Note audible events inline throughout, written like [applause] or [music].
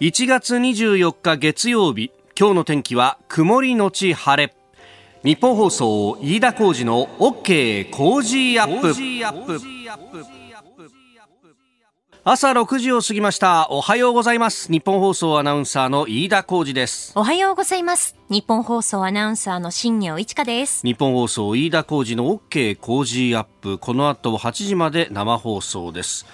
1月24日月曜日今日の天気は曇りのち晴れ。日本放送飯田浩二の OK 工事アップ。朝6時を過ぎました。おはようございます。日本放送アナウンサーの飯田浩二です。おはようございます。日本放送アナウンサーの新業一華です。日本放送飯田浩二の OK 工事アップ。この後8時まで生放送です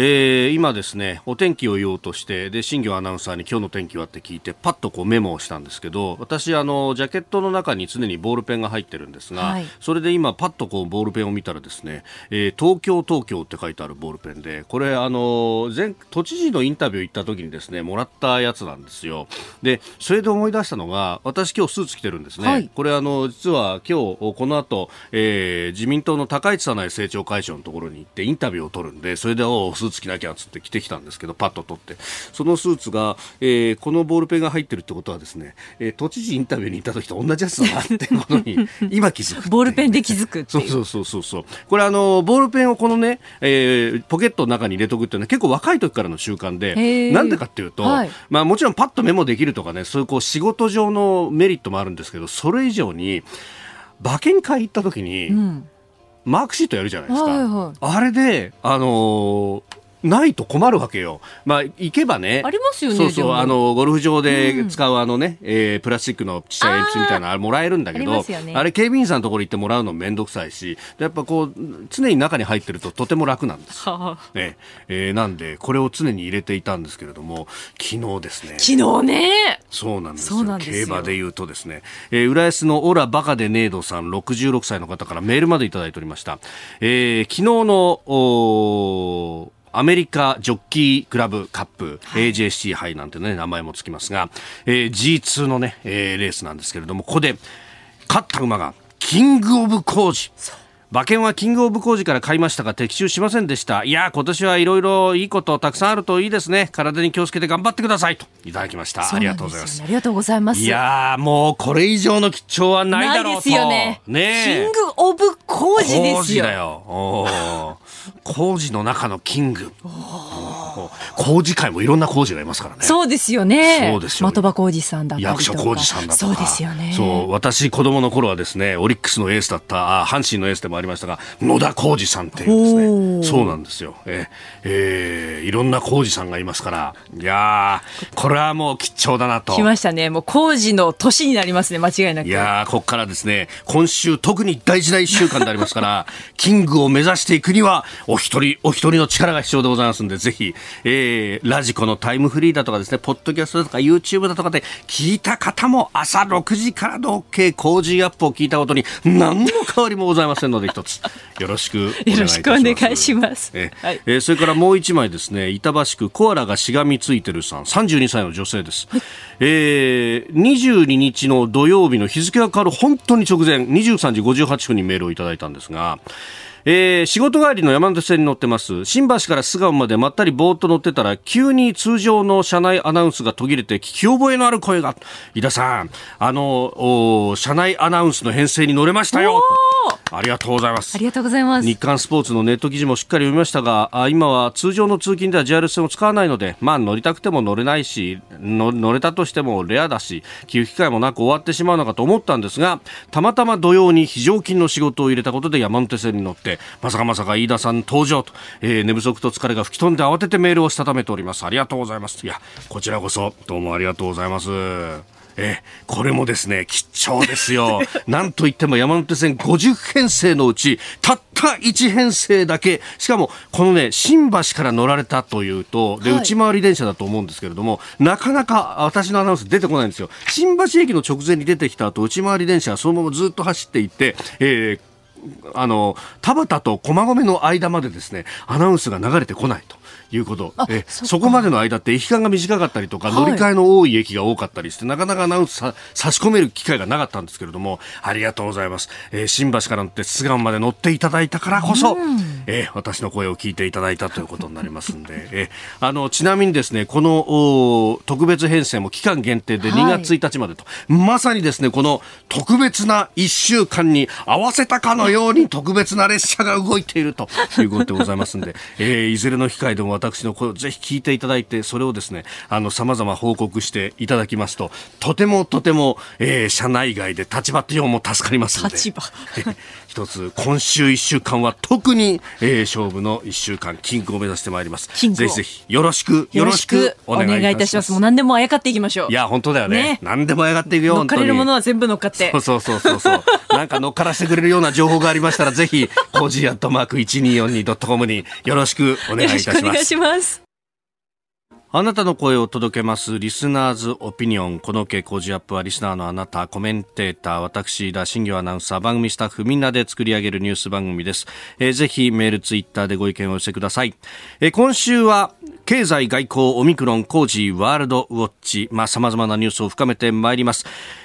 えー、今ですねお天気を言おうとしてで新業アナウンサーに今日の天気はって聞いてパッとこうメモをしたんですけど私あのジャケットの中に常にボールペンが入ってるんですが、はい、それで今パッとこうボールペンを見たらですね、えー、東京東京って書いてあるボールペンでこれあの前都知事のインタビュー行った時にですねもらったやつなんですよ。でそれで思い出したのが私今日スーツ着てるんですね、はい、これあの実は今日この後、えー、自民党の高市早苗政調会長のところに行ってインタビューを取るんでそれでおスーツ着なきゃっつって着てきたんですけどパッと取って。そのスーツが、えー、このボールペンが入ってるってことはですね、えー、都知事インタビューに行った時と同じやつだなって [laughs] ことに今気づくボールペンで気づくそうそうそうそうそう。これあのボールペンをこのね、えー、ポケットの中に入れとくっていうのは結構若い時からの習慣でなんでかっていうと、はい、まあもちろんパッとメモできるとかねそういうこう仕事上のメリットもあるんですけどそれ以上に馬券会行った時に、うん。マークシートやるじゃないですか。はいはい、あれで、あのーないと困るわけよ。まあ、行けばね。ありますよね。そうそう、あの、ゴルフ場で使うあのね、うん、えー、プラスチックのちっちゃい鉛筆みたいなのもらえるんだけど、あね、あれ警備員さんのところ行ってもらうのめんどくさいし、やっぱこう、常に中に入ってるととても楽なんです。ねえー、なんで、これを常に入れていたんですけれども、昨日ですね。昨日ね。そうなんですよ。競馬で言うとですね、えー、浦安のオラバカでネードさん、66歳の方からメールまでいただいておりました。えー、昨日の、おアメリカジョッキークラブカップ、はい、AJC 杯なんてね、名前もつきますが、えー、G2 のね、えー、レースなんですけれども、ここで勝った馬が、キングオブコージ。馬券はキングオブコージから買いましたが的中しませんでした。いや今年はいろいろいいことたくさんあるといいですね。体に気をつけて頑張ってください。といただきました、ありがとうございます。ありがとうございます。いやもうこれ以上の吉兆はないだろうと。ですよね。ねキングオブコージですよ。だよ工事の中のキング。工事界もいろんな工事がいますからね。そうですよね。そうですよ、ね、的場工事さんだった役所工事さんだとかそうですよね。そう私子供の頃はですねオリックスのエースだった阪神のエースでもありましたが野田浩二さんっていうですね。そうなんですよ。ええー、いろんな浩二さんがいますから。いやこれはもう貴重だなと。来ましたね。もう工事の年になりますね。間違いなく。いやここからですね今週特に大事な1週間でありますから [laughs] キングを目指していくにはお一人お一人の力が必要でございますんでぜひ、えー、ラジコのタイムフリーだとかですねポッドキャストだとか YouTube だとかで聞いた方も朝6時からの OK 工事アップを聞いたことに何の変わりもございませんので一つよろしくよろしくお願いします。えはい、えー、それからもう一枚ですね、板橋区コアラがしがみついてるさん、32歳の女性です。はい、えー、22日の土曜日の日付が変わる本当に直前、23時58分にメールをいただいたんですが、えー、仕事帰りの山手線に乗ってます。新橋から巣鴨までまったりぼーっと乗ってたら急に通常の車内アナウンスが途切れて聞き覚えのある声が。井田さんあの車内アナウンスの編成に乗れましたよ。ありがとうございます。ありがとうございます。日刊スポーツのネット記事もしっかり読みましたがあ今は通常の通勤では JR 線を使わないのでまあ乗りたくても乗れないし乗れたとしてもレアだし寄付機会もなく終わってしまうのかと思ったんですがたまたま土曜に非常勤の仕事を入れたことで山手線に乗ってまさかまさか飯田さん登場と、えー、寝不足と疲れが吹き飛んで慌ててメールをしたためております。ありがとうございます。いやこちらこそどうもありがとうございます。えこれもですね、貴重ですよ。[laughs] なんといっても山手線50編成のうち、たった1編成だけ、しかも、このね、新橋から乗られたというと、で、内回り電車だと思うんですけれども、なかなか私のアナウンス出てこないんですよ。新橋駅の直前に出てきた後、内回り電車はそのままずっと走っていって、えーあの田畑と駒込の間までですねアナウンスが流れてこないと。いうこと。えそこまでの間って駅間が短かったりとか、乗り換えの多い駅が多かったりしてなかなかアナウンスさ差し込める機会がなかったんですけれどもありがとうございます、えー、新橋から乗って巣鴨まで乗っていただいたからこそ、えー、私の声を聞いていただいたということになりますんで、えー、あのちなみにですねこの特別編成も期間限定で2月1日までと、はい、まさにですねこの特別な1週間に合わせたかのように特別な列車が動いているということでございますんで、えー、いずれの機会でも私の声をぜひ聞いていただいて、それをですね、あの、様々報告していただきますと、とてもとても、えー、社内外で立場用も助かりますので。立場。[laughs] 一つ、今週一週間は特に、えー、勝負の一週間、キングを目指してまいります。ぜひぜひ、よろしく、よろしくお願いいたします。もう何でもあやかっていきましょう。いや、本当だよね。ね何でもあやかっていくよ、乗っかれるものは全部乗っかって。そうそうそうそうそう。[laughs] なんか乗っからしてくれるような情報がありましたら、ぜひ、コジアットマーク 1242.com によろしくお願いいたします。あなたの声を届けますリスナーズオピニオン。この傾向ジアップはリスナーのあなた、コメンテーター、私、田新業アナウンサー、番組スタッフみんなで作り上げるニュース番組です。えー、ぜひメール、ツイッターでご意見を寄せください。えー、今週は経済外交オミクロン工事ワールドウォッチ、まあ、様々なニュースを深めてまいります。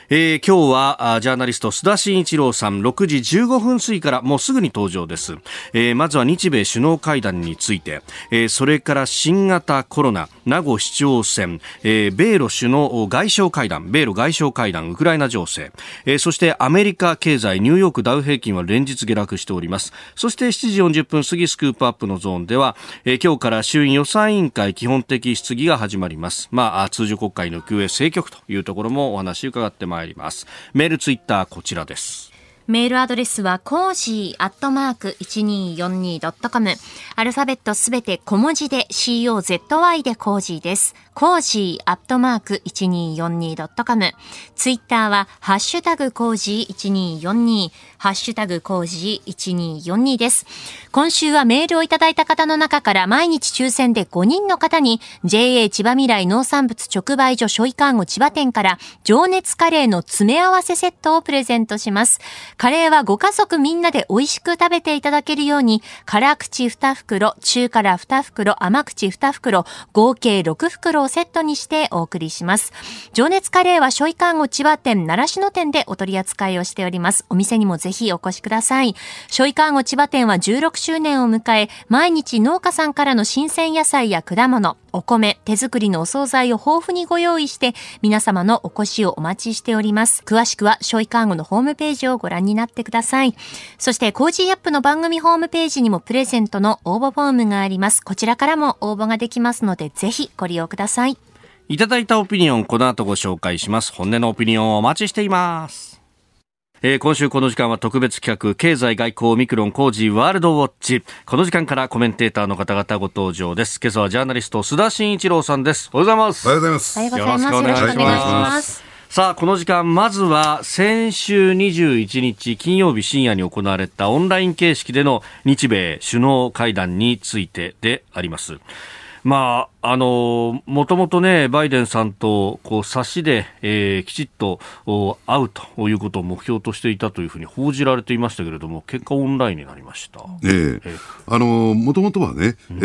えー、今日はジャーナリスト須田慎一郎さん6時15分過ぎからもうすぐに登場です、えー、まずは日米首脳会談について、えー、それから新型コロナ名護市長選、えー、米ロ首脳外相会談米ロ外相会談ウクライナ情勢、えー、そしてアメリカ経済ニューヨークダウ平均は連日下落しております。そして7時40分過ぎスクープアップのゾーンでは、えー、今日から衆院予算委員会基本的質疑が始まります。まあ通常国会の休営政局というところもお話伺ってまいります。メールツイッターこちらです。メールアドレスはコージーアットマーク 1242.com アルファベットすべて小文字で COZY でコージーです。コージーアットマーク 1242.com ツイッターはハッシュタグコージー1242ハッシュタグコージー1242です。今週はメールをいただいた方の中から毎日抽選で5人の方に JA 千葉未来農産物直売所ショイカーゴ千葉店から情熱カレーの詰め合わせセットをプレゼントします。カレーはご家族みんなで美味しく食べていただけるように辛口2袋、中辛2袋、甘口2袋、合計6袋をセットにしてお送りします。情熱カレーはショイカーゴ千葉店、習志野店でお取り扱いをしております。お店にもぜひお越しください。ショイカーゴ千葉店は16周年を迎え、毎日農家さんからの新鮮野菜や果物、お米、手作りのお惣菜を豊富にご用意して、皆様のお越しをお待ちしております。詳しくは、ショイカーゴのホームページをご覧になってください。そして、コージーアップの番組ホームページにもプレゼントの応募フォームがあります。こちらからも応募ができますので、ぜひご利用ください。いただいたオピニオン、この後ご紹介します。本音のオピニオンをお待ちしています。えー、今週この時間は特別企画、経済外交オミクロン工事ワールドウォッチ。この時間からコメンテーターの方々ご登場です。今朝はジャーナリスト、須田慎一郎さんです。おはようございます。おはようございます。よろしくお願いします。さあ、この時間、まずは先週21日金曜日深夜に行われたオンライン形式での日米首脳会談についてであります。まあ、あの、もともとね、バイデンさんと、こう、差しで、えー、きちっと会うということを目標としていたというふうに報じられていましたけれども、結果オンラインになりました。えー、えー、あの、もともとはね、うん、え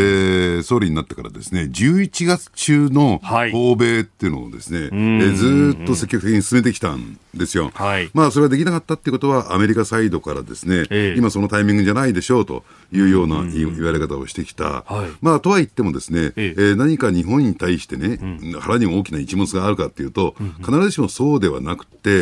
ー、総理になってからですね、11月中の訪米っていうのをですね、はい、えー、ずっと積極的に進めてきたんですよ。はい。まあ、それはできなかったっていうことは、アメリカサイドからですね、えー、今そのタイミングじゃないでしょうというような言われ方をしてきた。はい、まあ、とは言ってもですね、えー、何か日本に対してね、うん、腹に大きな一物があるかっていうと、必ずしもそうではなくて、え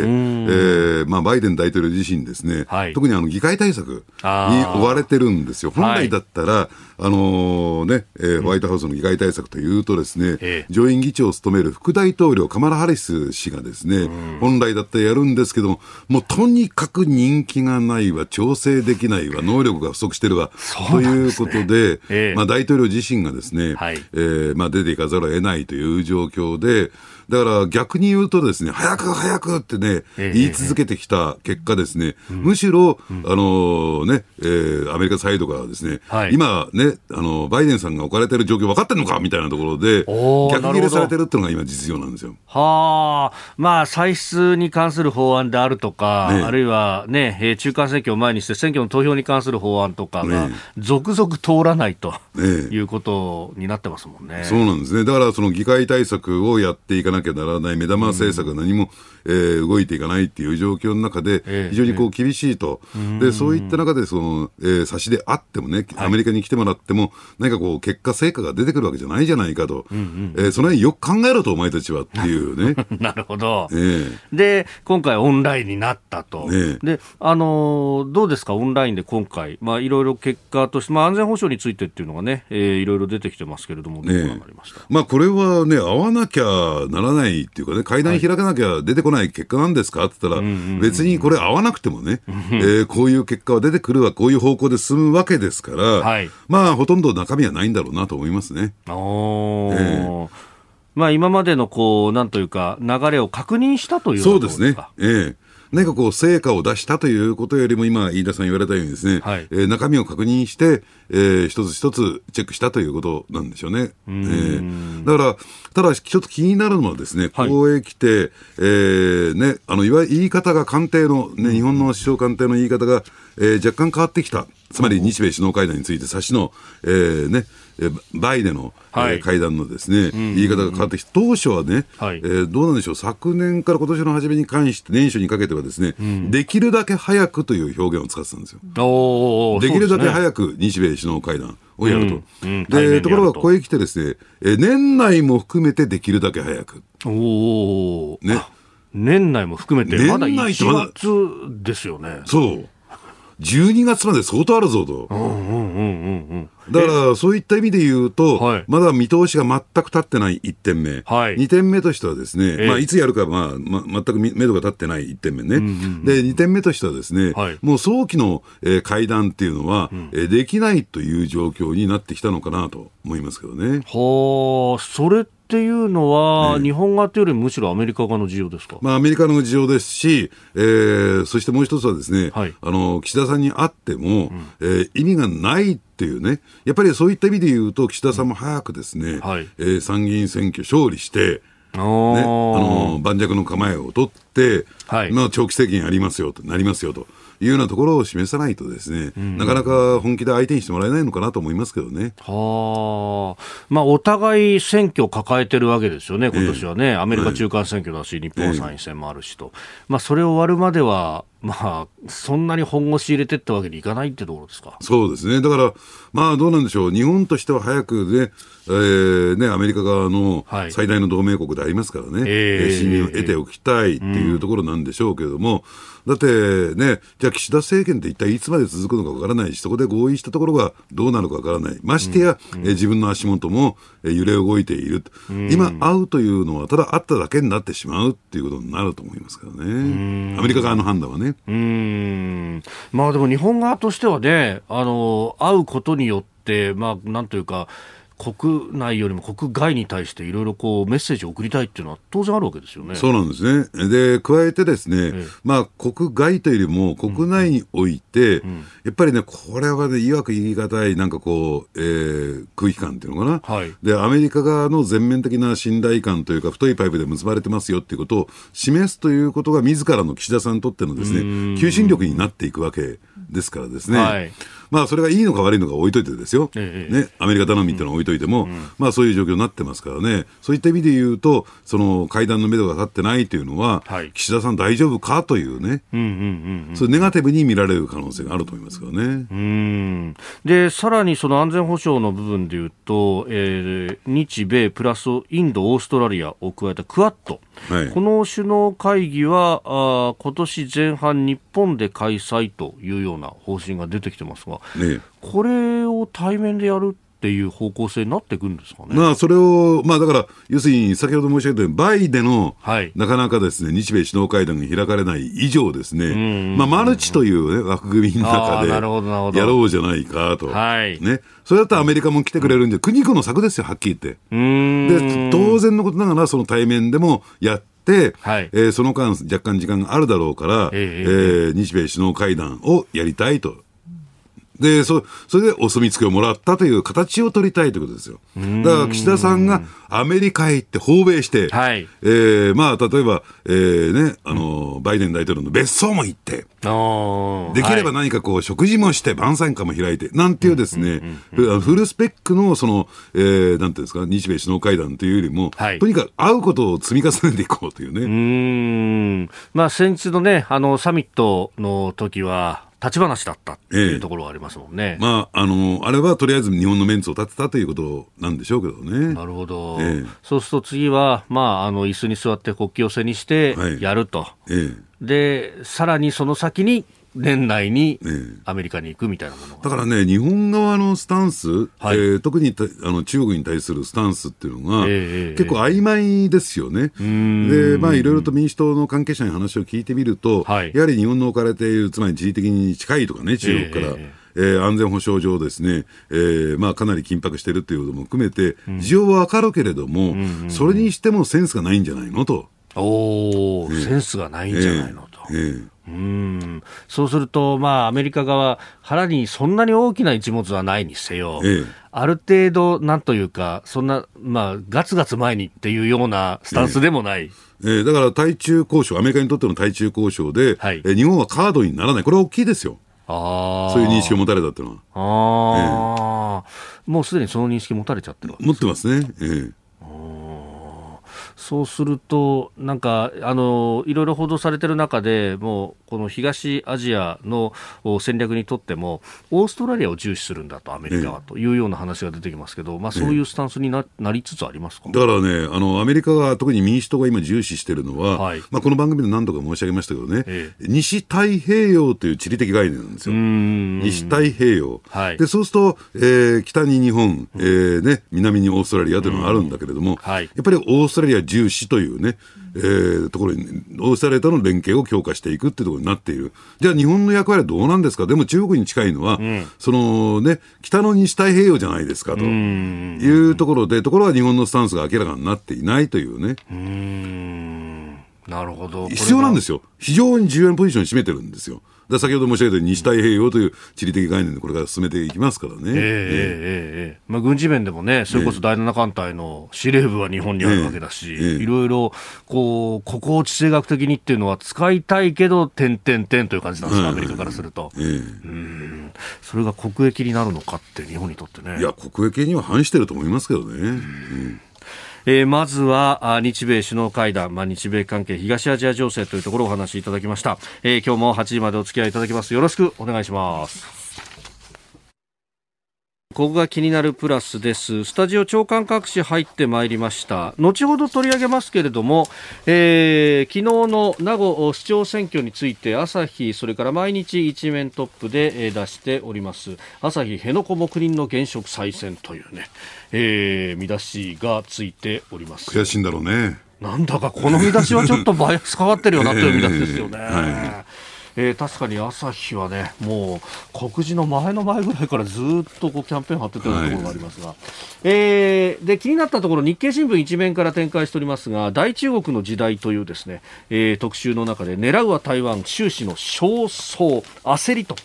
ーまあ、バイデン大統領自身ですね、はい、特にあの議会対策に追われてるんですよ。本来だったら、あのー、ね、えー、ホワイトハウスの議会対策というとですね、うん、上院議長を務める副大統領、カマラ・ハリス氏がですね、うん、本来だったらやるんですけども、もうとにかく人気がないわ、調整できないわ、能力が不足してるわ、ね、ということで、えー、まあ、大統領自身がですね、はい、えー、まあ、出ていかざるを得ないという状況で、だから逆に言うとですね、早く早くってね、言い続けてきた結果ですね、むしろ、あのね、えー、アメリカサイドがですね、今ね、あの、バイデンさんが置かれてる状況分かってんのかみたいなところで、逆切れされてるっていうのが今実情なんですよ。はあ、まあ、歳出に関する法案であるとか、ね、あるいはね、中間選挙を前にして選挙の投票に関する法案とかが、続々通らないと、いうことになってますもんね。そうなんですね。だからその議会対策をやっていかなきゃならない目玉政策が何も、えー、動いていかないっていう状況の中で、非常にこう厳しいと、でそういった中でその、えー、差しであってもね、アメリカに来てもらっても、何かこう、結果、成果が出てくるわけじゃないじゃないかと、うんうん、えー、その辺よく考えろと、お前たちはっていうね。[laughs] なるほど、えー、で、今回、オンラインになったと、ね、であのー、どうですか、オンラインで今回、まあ、いろいろ結果として、まあ、安全保障についてっていうのがね、えー、いろいろ出てきてますけれども、どうなりました、まあ、これはね、会わなきゃならないっていうかね、会談開かなきゃ出てこない結果なんですか？って言ったら、別にこれ、会わなくてもね、えー、こういう結果は出てくるわ、こういう方向で進むわけですから、はい、まあ、ほとんど中身はないんだろうなと思いますね。おえーまあ、今までのこう、なんというか、流れを確認したというそうですね。ええ何かこう、成果を出したということよりも、今、飯田さん言われたようにですね、はい、えー、中身を確認して、えー、一つ一つチェックしたということなんでしょうね。えー、だから、ただ、ちょっと気になるのはですね、ここへ来て、えー、ね、あの、いわゆる言い方が官邸の、ね、日本の首相官邸の言い方が、えー、若干変わってきた。つまり日米首脳会談について、差しの、えー、ね、バイデの、はい、会談のですね、言い方が変わってきて、当初はね、はい、えー、どうなんでしょう、昨年から今年の初めに関して、年初にかけてはですね、うん、できるだけ早くという表現を使ってたんですよ。できるだけ早く日米首脳会談。をやると、うんうん、でと。ころがここへ来てですね、え年内も含めてできるだけ早く。おお、ね、年内も含めて、まだ1月ですよね。そう12月まで相当あるぞと。だから、そういった意味で言うと、はい、まだ見通しが全く立ってない1点目、はい、2点目としてはですね、えー、まあ、いつやるか、まあ、ま全く目処が立ってない1点目ね、で2点目としてはですね、はい、もう早期の、えー、会談っていうのは、うん、えー、できないという状況になってきたのかなと思いますけどね。はあ、それっていうのは、ね、日本側というよりむしろアメリカ側の事情ですか、まあ、アメリカの事情ですし、えー、そしてもう一つはですね、はい、あの岸田さんに会っても、うん、えー、意味がないっていうね、やっぱりそういった意味で言うと、岸田さんも早くですね、うん。はい、えー、参議院選挙勝利して、ね、あの盤石の構えを取って、はい、まあ、長期政権やりますよと、なりますよと。いうようなところを示さないとですね、うん、なかなか本気で相手にしてもらえないのかなと思いますけどね。はあ。まあ、お互い選挙を抱えてるわけですよね、今年はね。えー、アメリカ中間選挙だし、はい、日本参院選もあるしと。まあ、それを終わるまでは、まあ、そんなに本腰入れてったわけにいかないってところですか。そうですね。だから、まあ、どうなんでしょう。日本としては早くね、えー、ね、アメリカ側の最大の同盟国でありますからね、はい、えー、信任を得ておきたいっていうところなんでしょうけれども、だってね、じゃあ岸田政権って一体いつまで続くのかわからないし、そこで合意したところがどうなるかわからない。ましてや、うん、え自分の足元も揺れ動いている。うん、今会うというのは、ただ会っただけになってしまうっていうことになると思いますからね。アメリカ側の判断はね。うん。まあでも日本側としてはね、あの、会うことによって、まあなんというか、国内よりも国外に対していろいろこうメッセージを送りたいっていうのは当然あるわけですよね。そうなんですね。で、加えてですね、ええ、まあ国外というよりも国内において、うんうん、やっぱりね、これはね、いわく言い難い、なんかこう、えー、空気感っていうのかな、はい。で、アメリカ側の全面的な信頼感というか、太いパイプで結ばれてますよっていうことを示すということが、自らの岸田さんにとってのですね、求心力になっていくわけですからですね。はいまあ、それがいいのか悪いのか置いといてですよ、ええ、ね、アメリカ頼みっていうのは置いといても、うん、まあ、そういう状況になってますからね、そういった意味で言うと、その会談のめどが立ってないというのは、はい、岸田さん大丈夫かというね、うんうんうんうん、それネガティブに見られる可能性があると思いますけどね。うん。で、さらにその安全保障の部分で言うと、えー、日米プラスインド、オーストラリアを加えたクアッド。はい、この首脳会議はあ今年前半、日本で開催というような方針が出てきてますが、ね、これを対面でやるっていう方向性になっていくんですかね。まあ、それを、まあ、だから、要するに、先ほど申し上げたように、バイデの、はい、なかなかですね、日米首脳会談が開かれない以上ですね、まあ、マルチという、ね、枠組みの中で、やろうじゃないかと。はい。ね。それだったらアメリカも来てくれるんで、苦肉の策ですよ、はっきり言って。で、当然のことながら、その対面でもやって、はい、えー、その間、若干時間があるだろうから、えー、えー、日米首脳会談をやりたいとで、そ、それでお墨付きをもらったという形を取りたいということですよ。だから岸田さんがアメリカへ行って訪米して、はい、えー、まあ、例えば、えー、ね、あの、バイデン大統領の別荘も行って、できれば何かこう、食事もして、晩餐会も開いて、なんていうですね、フルスペックの、その、えー、なんていうんですか、日米首脳会談というよりも、はい、とにかく会うことを積み重ねていこうというね。うん。まあ、先日のね、あの、サミットの時は、立ち話だったっていうところがありますもんね。ええ、まあ、あの、あれはとりあえず日本のメンツを立てたということなんでしょうけどね。なるほど。え、そうすると次は、まあ、あの、椅子に座って国旗を背にしてやると。で、さらにその先に年内にアメリカに行くみたいなものだからね、日本側のスタンス、はい、えー、特にあの中国に対するスタンスっていうのが、えー、結構曖昧ですよね。で、まあ、いろいろと民主党の関係者に話を聞いてみると、はい、やはり日本の置かれている、つまり地理的に近いとかね、中国から。えーえー、安全保障上ですね、えー、まあかなり緊迫しているということも含めて、事情はわかるけれども、それにしてもセンスがないんじゃないのと。おー、センスがないんじゃないのと。えー、えーうん。そうすると、まあ、アメリカ側、腹にそんなに大きな一物はないにせよ、ええ、ある程度、なんというか、そんな、まあ、ガツガツ前にっていうようなスタンスでもない。ええ。ー、だから対中交渉、アメリカにとっての対中交渉で、はい、え日本はカードにならない、これは大きいですよ。あそういう認識を持たれたっていうのは。ああ、えー、もうすでにその認識持たれちゃってる持ってますね。ええ。ーそうすると、なんかあのいろいろ報道されてる中で、もうこの東アジアの戦略にとっても、オーストラリアを重視するんだと、アメリカはというような話が出てきますけど、まあ、そういうスタンスにな,、なりつつありますか？だからねあの、アメリカが特に民主党が今、重視しているのは、はい、まあ、この番組で何度か申し上げましたけどね、ええ、西太平洋という地理的概念なんですよ。西太平洋、はい、でそうすると、えー、北に日本、えーね、南にオーストラリアというのがあるんだけれども、はい、やっぱりオーストラリア重視というね、えー、ところに、オーストラリアとの連携を強化していくっていうところになっている。じゃあ日本の役割はどうなんですか？でも中国に近いのは、うん、そのね、北の西太平洋じゃないですかというところで、ところが日本のスタンスが明らかになっていないというね。うなるほど。必要なんですよ。非常に重要なポジションに占めてるんですよ。で先ほど申し上げた西太平洋という地理的概念でこれから進めていきますからね。えー、えー、えー、まあ、軍事面でもね、それこそ第7艦隊の司令部は日本にあるわけだし、えー、いろいろ、こう、ここを地政学的にっていうのは使いたいけど、点々点という感じなんですか、アメリカからすると。えー、うんそれが国益になるのかって、日本にとってね。いや、国益には反してると思いますけどね。うんえー、まずは日米首脳会談、まあ、日米関係東アジア情勢というところをお話しいただきました、えー、今日も8時までお付き合いいただきますよろしくお願いしますここが気になるプラスです。スタジオ長官各紙入ってまいりました。後ほど取り上げますけれども、えー、昨日の名護市長選挙について朝日、それから毎日一面トップで出しております。朝日辺野古木林の現職再選というね、えー、見出しがついております。悔しいんだろうね。なんだかこの見出しはちょっとバイアスかかってるよなという見出しですよね。え [laughs] ーはいえー、確かに朝日はね、もう告示の前の前ぐらいからずっとこうキャンペーン張ってたようなところがありますが、はい、えー、で気になったところ、日経新聞一面から展開しておりますが、大中国の時代というですね、えー、特集の中で、狙うは台湾、習氏の焦燥、焦りと。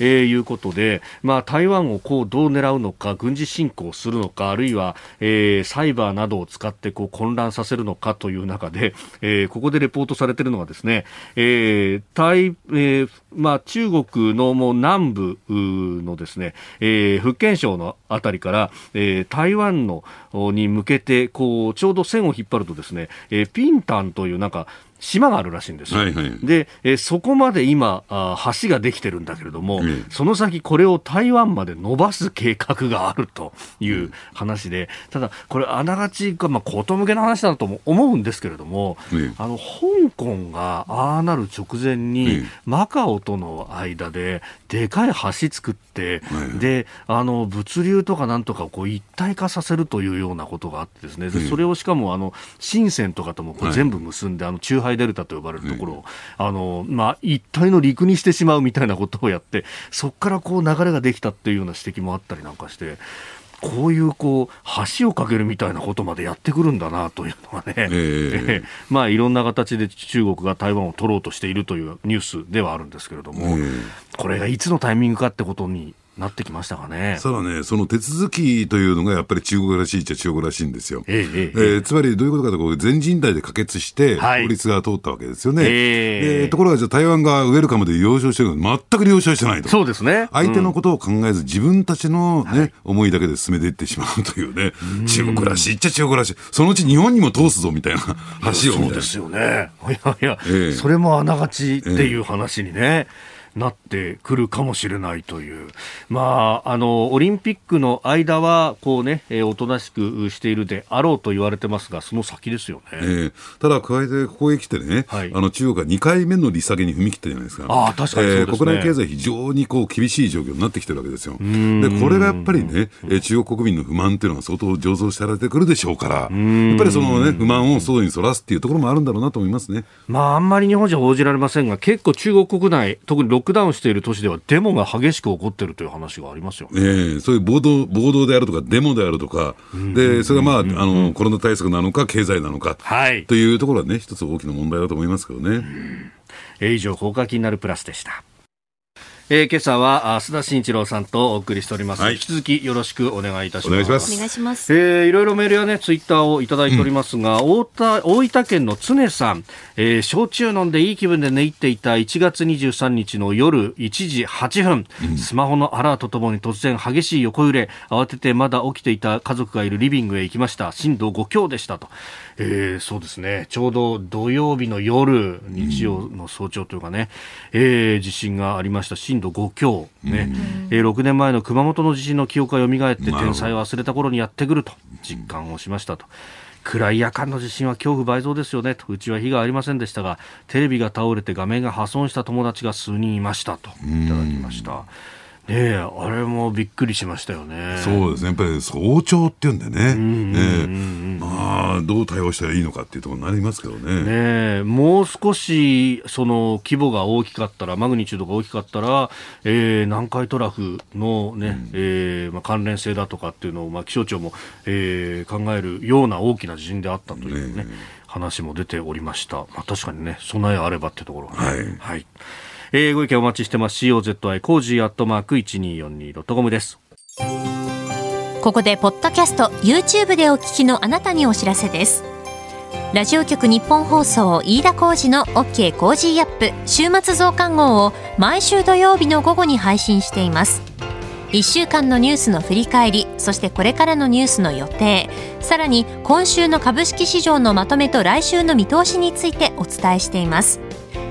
えー、いうことで、まあ、台湾をこうどう狙うのか、軍事侵攻するのか、あるいは、えー、サイバーなどを使ってこう混乱させるのかという中で、えー、ここでレポートされているのはですね、えー台えーまあ、中国のもう南部のですね、えー、福建省のあたりから、えー、台湾のに向けてこうちょうど線を引っ張るとですね、えー、ピンタンというなんか島があるらしいんですよ。はいはい、で、えー、そこまで今あ、橋ができてるんだけれども、うん、その先、これを台湾まで伸ばす計画があるという話で、ただ、これ、あながち、まあ、こと向けの話だとも思うんですけれども、うん、あの香港がああなる直前に、マカオとの間で、でかい橋作って、であの物流とかなんとかをこう一体化させるというようなことがあってですね、でそれをしかもあの深センとかともこう全部結んで、あの中ハイデルタと呼ばれるところを、あのまあ、一体の陸にしてしまうみたいなことをやって、そこからこう流れができたっていうような指摘もあったりなんかして。こういうこう橋を架けるみたいなことまでやってくるんだなというのがね、えー、まあいろんな形で中国が台湾を取ろうとしているというニュースではあるんですけれども、えー、これがいつのタイミングかってことになってきましたかね。ただね、その手続きというのがやっぱり中国らしいっちゃ中国らしいんですよ。えー、えー、つまりどういうことかというと、全人代で可決して、法律が通ったわけですよね。はい、えー、ところがじゃあ台湾がウェルカムで了承してるの全く了承してないと。そうですね。相手のことを考えず、自分たちのね、はい、思いだけで進めていってしまうというね、中国らしいっちゃ中国らしい。そのうち日本にも通すぞみたいな橋をそうですよね。いやいや、えー、それもあながちっていう話にね。えーなってくるかもしれないという、まあ、あのオリンピックの間はこう、ね、おとなしくしているであろうと言われてますが、その先ですよね、えー、ただ、加えてここへ来てね、はい、あの中国が2回目の利下げに踏み切ったじゃないですか、あ確かに、ね。えー、国内経済、非常にこう厳しい状況になってきてるわけですよ。でこれがやっぱりね、中国国民の不満っていうのが相当醸造されてくるでしょうから、やっぱりその、ね、不満を外にそらすっていうところもあるん。だろうなと思いますね、まあ、あんまり日本じゃ報じられませんが、結構、中国国内、特にロックダウンしている都市では、デモが激しく起こっているという話がありますよ、ね、えー、そういう暴動暴動であるとか、デモであるとか、でそれが、まあ、あのコロナ対策なのか、経済なのか、はい、というところはね、一つ大きな問題だと思いますけどね。以上、放課気になるプラスでした。えー、今朝は須田慎一郎さんとお送りしております、はい、引き続きよろしくお願いいたします。お願いします。えー、いろいろメールやねツイッターをいただいておりますが、うん、大田大分県の常さん、えー、焼酎飲んでいい気分で寝入っていた1月23日の夜1時8分、うん、スマホのアラートともに突然激しい横揺れ慌ててまだ起きていた家族がいるリビングへ行きました。震度5強でしたとえー、そうですね。ちょうど土曜日の夜日曜の早朝というかね、うん、えー、地震がありました。震度5強、ね。うん、えー、6年前の熊本の地震の記憶が蘇って天才を忘れた頃にやってくると実感をしましたと。暗い夜間の地震は恐怖倍増ですよね。とうちは火がありませんでしたがテレビが倒れて画面が破損した友達が数人いましたと。いただきました。ええ、あれもびっくりしましたよね。そうですね。やっぱり早朝っていうんでね。ええ、まあ、どう対応したらいいのかっていうところになりますけどね。ねもう少し、その、規模が大きかったら、マグニチュードが大きかったら、えー、南海トラフのね、うん、えー、まあ、関連性だとかっていうのを、まあ、気象庁も、えー、考えるような大きな地震であったというね、ね話も出ておりました。まあ、確かにね、備えあればってところが、ね、はい。はいえー、ご意見お待ちしてます。COZY コージーアットマーク 1242.com です。ここでポッドキャスト YouTube でお聞きのあなたにお知らせです。ラジオ局日本放送飯田浩司の OK コージーアップ週末増刊号を毎週土曜日の午後に配信しています。1週間のニュースの振り返りそしてこれからのニュースの予定さらに今週の株式市場のまとめと来週の見通しについてお伝えしています。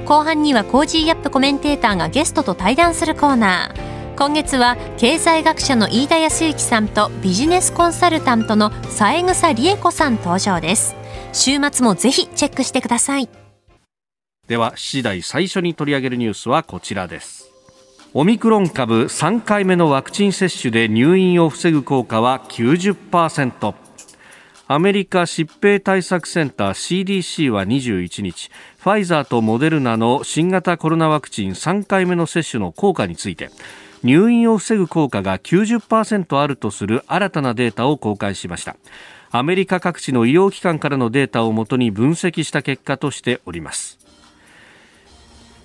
後半には Cozy up コメンテーターがゲストと対談するコーナー。今月は経済学者の飯田康之さんとビジネスコンサルタントの三枝理恵子さん登場です。週末もぜひチェックしてください。では7時台最初に取り上げるニュースはこちらです。オミクロン株3回目のワクチン接種で入院を防ぐ効果は90%アメリカ疾病対策センター CDC は21日ファイザーとモデルナの新型コロナワクチン3回目の接種の効果について入院を防ぐ効果が90%あるとする新たなデータを公開しました。アメリカ各地の医療機関からのデータをもとに分析した結果としております。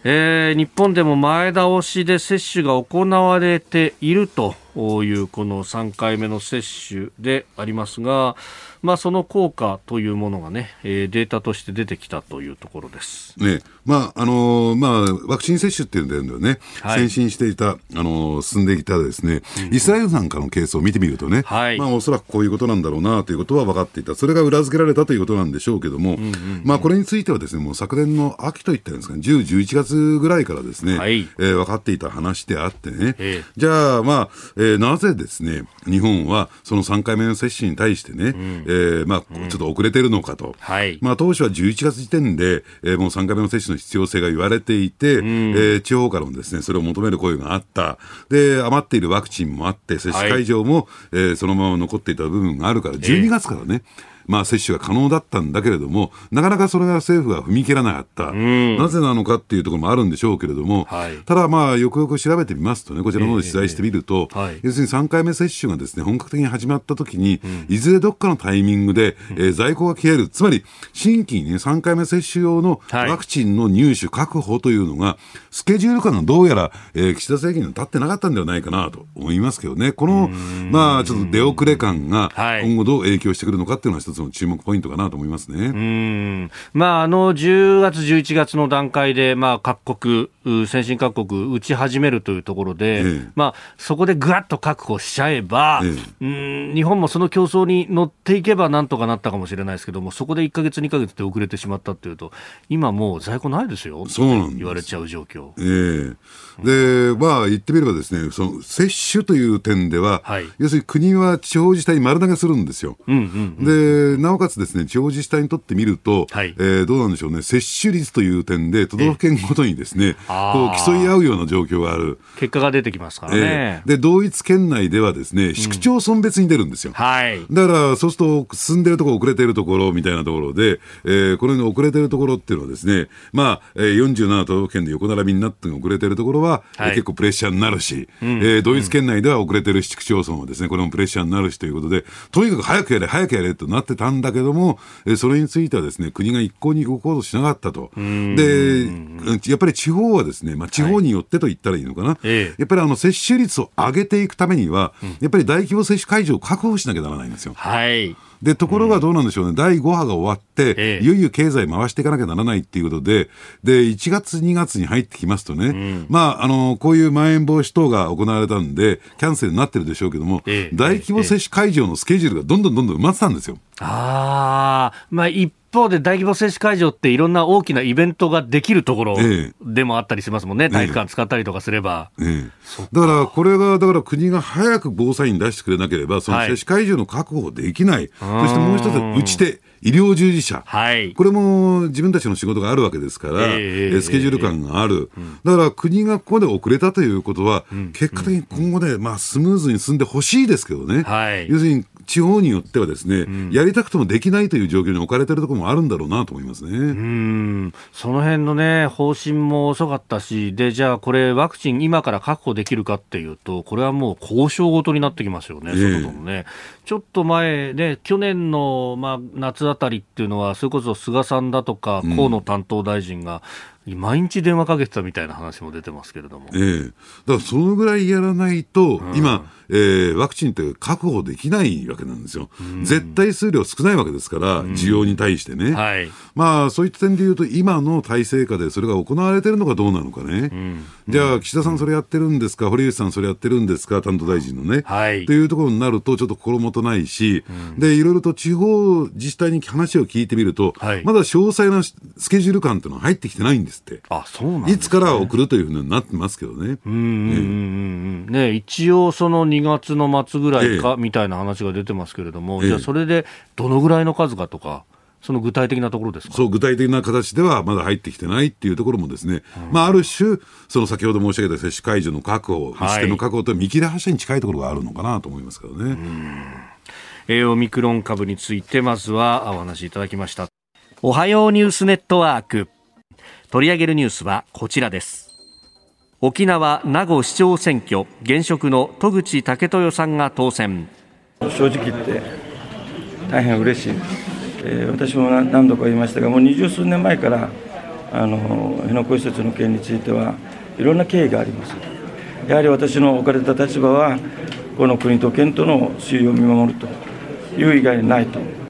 えー、日本でも前倒しで接種が行われているというこの3回目の接種でありますが、まあ、その効果というものがね、えー、データとして出てきたというところです。ね、まあ、あのー、まあ、ワクチン接種っていうんだよね、はい、先進していた、あのー、進んでいたですね、イスラエルなんかのケースを見てみるとね、はい、まあ、おそらくこういうことなんだろうなということは分かっていた。それが裏付けられたということなんでしょうけども、うんうんうん、まあ、これについてはですね、もう昨年の秋といったんですか、10、11月ぐらいからですね、はい、えー、分かっていた話であってね、えー、じゃあ、まあ、えー、なぜですね、日本はその3回目の接種に対してね、うん、えー、まあ、ちょっと遅れてるのかと、はい、まあ、当初は11月時点で、えー、もう3回目の接種の必要性が言われていて、うん、えー、地方からもですねそれを求める声があった、で余っているワクチンもあって、接種会場も、はい、えー、そのまま残っていた部分があるから、12月からね、えーまあ、接種が可能だったんだけれども、なかなかそれが政府が踏み切らなかった、なぜなのかっていうところもあるんでしょうけれども、はい、ただ、まあ、よくよく調べてみますとね、こちらの方で取材してみると、えーはい、要するに3回目接種がですね本格的に始まったときに、うん、いずれどっかのタイミングで、えー、在庫が切れる、つまり新規に、ね、3回目接種用のワクチンの入手確保というのが、スケジュール感がどうやら、えー、岸田政権に立ってなかったんではないかなと思いますけどね、この、まあ、ちょっと出遅れ感が今後どう影響してくるのかっていうのは一つつの注目ポイントかなと思いますね。うん。まあ、あの、10月、11月の段階で、まあ、各国、先進各国、打ち始めるというところで、ええ、まあ、そこでぐわっと確保しちゃえば、え、うん日本もその競争に乗っていけばなんとかなったかもしれないですけども、そこで1か月、2か月で遅れてしまったっていうと、今もう在庫ないですよ、そうなん言われちゃう状況。ええで、まあ、言ってみればですね、その接種という点では、はい、要するに国は地方自治体に丸投げするんですよ。うんうんうん、で、なおかつですね、地方自治体にとってみると、はい、えー、どうなんでしょうね、接種率という点で、都道府県ごとにですね、こう競い合うような状況がある。結果が出てきますからね。えー、で、同一県内ではですね、市区町村別に出るんですよ。うん、はい。だから、そうすると、進んでるところ、遅れてるところみたいなところで、えー、このように遅れてるところっていうのはですね、まあ、えー、47都道府県で横並びになって遅れてるところは、はい、結構プレッシャーになるし、うん、えー、同一県内では遅れてる市区町村はですね、これもプレッシャーになるしということで、とにかく早くやれ、早くやれとなってたんだけども、えー、それについてはですね、国が一向に動こうとしなかったと。で、やっぱり地方はですね、まあ、地方によってと言ったらいいのかな。はい、やっぱりあの、接種率を上げていくためには、やっぱり大規模接種会場を確保しなきゃならないんですよ。はい。で、ところがどうなんでしょうね、うん、第5波が終わって、ええ、いよいよ経済回していかなきゃならないっていうことで、で、1月、2月に入ってきますとね、うん、まあ、あの、こういうまん延防止等が行われたんで、キャンセルになってるでしょうけども、え、大規模接種会場のスケジュールがどんどんどんどん埋まってたんですよ。ああ、まあ、一方で大規模接種会場っていろんな大きなイベントができるところでもあったりしますもんね、ええ、体育館使ったりとかすれば。ええ、だからこれが、だから国が早く防災に出してくれなければ、その接種会場の確保できない、はい、そしてもう一つ、打ち手。医療従事者、はい、これも自分たちの仕事があるわけですから、えー、スケジュール感がある、えー、だから国がここで遅れたということは、うん、結果的に今後で、まあ、スムーズに進んでほしいですけどね、はい、要するに地方によってはですね、うん、やりたくてもできないという状況に置かれているところもあるんだろうなと思いますね。うんその辺のね、方針も遅かったし、で、じゃあこれワクチン今から確保できるかっていうと、これはもう交渉ごとになってきますよね、えー、のね。ちょっと前ね、去年の、まあ、夏あたりっていうのは、それこそ菅さんだとか、河野担当大臣が、毎日電話かけてたみたいな話も出てますけれども。ええー、だからそのぐらいやらないと、うん、今、えー、ワクチンって確保できないわけなんですよ。うん、絶対数量少ないわけですから、需要に対してね。はい、まあ、そういった点で言うと、今の体制下でそれが行われてるのかどうなのかね。じゃあ、岸田さんそれやってるんですか、堀内さんそれやってるんですか、担当大臣のね。はい。というところになると、ちょっと心もとないし、で、いろいろと地方自治体に話を聞いてみると、はい、まだ詳細なスケジュール感というのは入ってきてないんですって。あ、そうなん、ね、いつから送るというふうになってますけどね。うん、ね、一応その2月の末ぐらいか、みたいな話が出てますけれども、え、じゃあそれでどのぐらいの数かとか。その具体的なところですそう、具体的な形ではまだ入ってきてないっていうところもですね、うん、まあ、ある種、その先ほど申し上げた接種会場の確保、打ち手の確保と見切り発車に近いところがあるのかなと思いますけどね。えー、オミクロン株について、まずはお話しいただきました。おはようニュースネットワーク。取り上げるニュースはこちらです。沖縄名護市長選挙、現職の戸口武豊さんが当選。正直言って、大変嬉しいです。え、私も何度か言いましたが、もう二十数年前から、あの辺野古移設の件については、いろんな経緯があります。やはり私の置かれた立場は、この国と県との推移を見守るという以外にないと。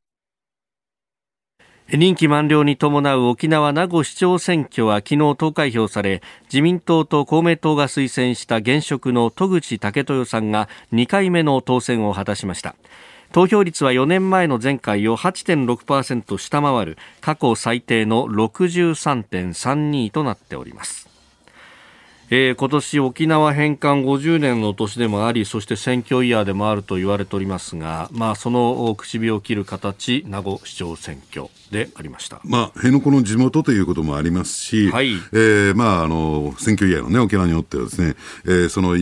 任期満了に伴う沖縄名護市長選挙は昨日投開票され自民党と公明党が推薦した現職の戸口武豊さんが2回目の当選を果たしました投票率は4年前の前回を8.6%下回る過去最低の63.32となっております。えー、今年沖縄返還50年の年でもありそして選挙イヤーでもあると言われておりますが、まあ、その口火を切る形名護市長選挙でありました、まあ、辺野古の地元ということもありますし、はい。えーまあ、あの選挙イヤーの、ね、沖縄によってはですね、えー、その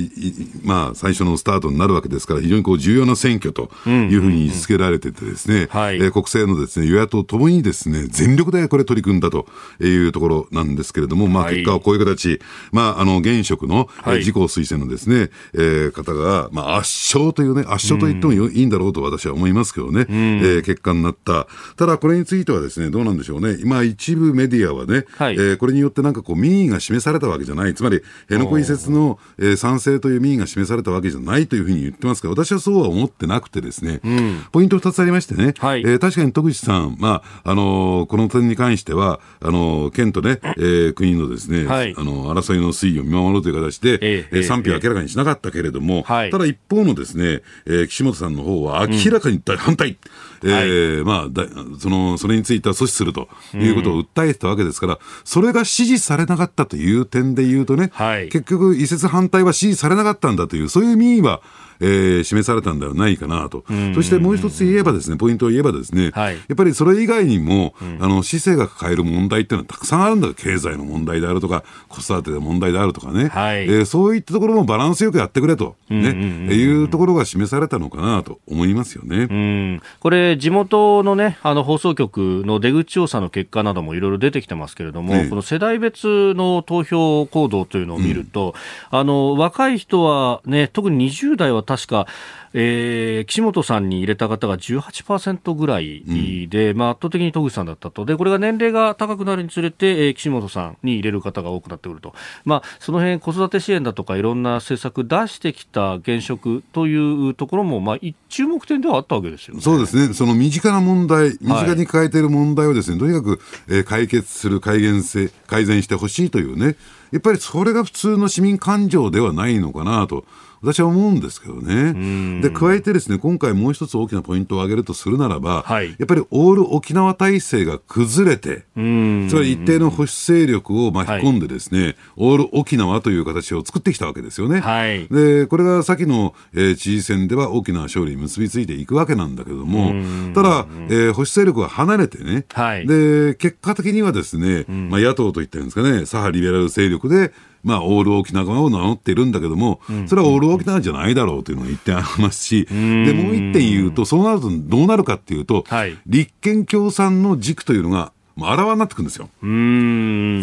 まあ、最初のスタートになるわけですから非常にこう重要な選挙というふうに位置づけられててですね、はい。えー、国政のですね与野党ともにですね全力でこれ取り組んだというところなんですけれども、まあ、結果はこういう形、はい、まああのの現職の、はい、自公推薦のですね、えー、方が、まあ、圧勝というね、圧勝と言ってもいいんだろうと私は思いますけどね、うん、えー、結果になった。ただ、これについてはですね、どうなんでしょうね。今、一部メディアはね、はい、えー、これによってなんかこう、民意が示されたわけじゃない。つまり、辺野古移設の、えー、賛成という民意が示されたわけじゃないというふうに言ってますが、私はそうは思ってなくてですね、うん、ポイント2つありましてね、はい、えー、確かに戸口さん、まあ、あのー、この点に関しては、あのー、県とね、えー、国のですね、はい、あの、争いの推移を見守るという形で、えー、賛否を明らかにしなかったけれども、はい、ただ一方のですね、えー、岸本さんの方は明らかに反対。うん、えまあだ、その、それについては阻止するということを訴えてたわけですから、うん、それが支持されなかったという点で言うとね、はい、結局、移設反対は支持されなかったんだという、そういう民意は、えー、示されたんではないかなと、そしてもう一つ言えばですね、ポイントを言えばですね、はい、やっぱりそれ以外にも、うん、あの、市政が抱える問題っていうのはたくさんあるんだ。経済の問題であるとか、子育ての問題であるとかね、はい、えー、そういったところもバランスよくやってくれと、ね、いうところが示されたのかなと思いますよね。うん。これ、地元のね、あの放送局の出口調査の結果などもいろいろ出てきてますけれども、この世代別の投票行動というのを見ると、うん、あの若い人はね、特に20代は確か、えー、岸本さんに入れた方が18%ぐらいで、うん、まあ、圧倒的に戸口さんだったと。で、これが年齢が高くなるにつれて、えー、岸本さんに入れる方が多くなってくると。まあ、その辺子育て支援だとかいろんな政策出してきた現職というところも、まあ、注目点ではあったわけですよね。そうですね。その身近な問題、身近に抱えている問題をですね、はい、とにかく、えー、解決する、改善せ、改善してほしいというね、やっぱりそれが普通の市民感情ではないのかなと。私は思うんですけどね。で、加えてですね、今回もう一つ大きなポイントを挙げるとするならば、はい、やっぱりオール沖縄体制が崩れて、つまり一定の保守勢力を巻き込んでですね、はい、オール沖縄という形を作ってきたわけですよね。はい、で、これが先の、えー、知事選では大きな勝利に結びついていくわけなんだけども、ただ、えー、保守勢力が離れてね、はい、で、結果的にはですね、まあ野党といったんですかね、左派リベラル勢力で、まあ、オール沖縄を名乗っているんだけども、それはオール沖縄じゃないだろうというのが一点ありますし、で、もう一点言うと、そうなるとどうなるかっていうと、はい、立憲共産の軸というのが、もうあらわになってくるんですよ。つ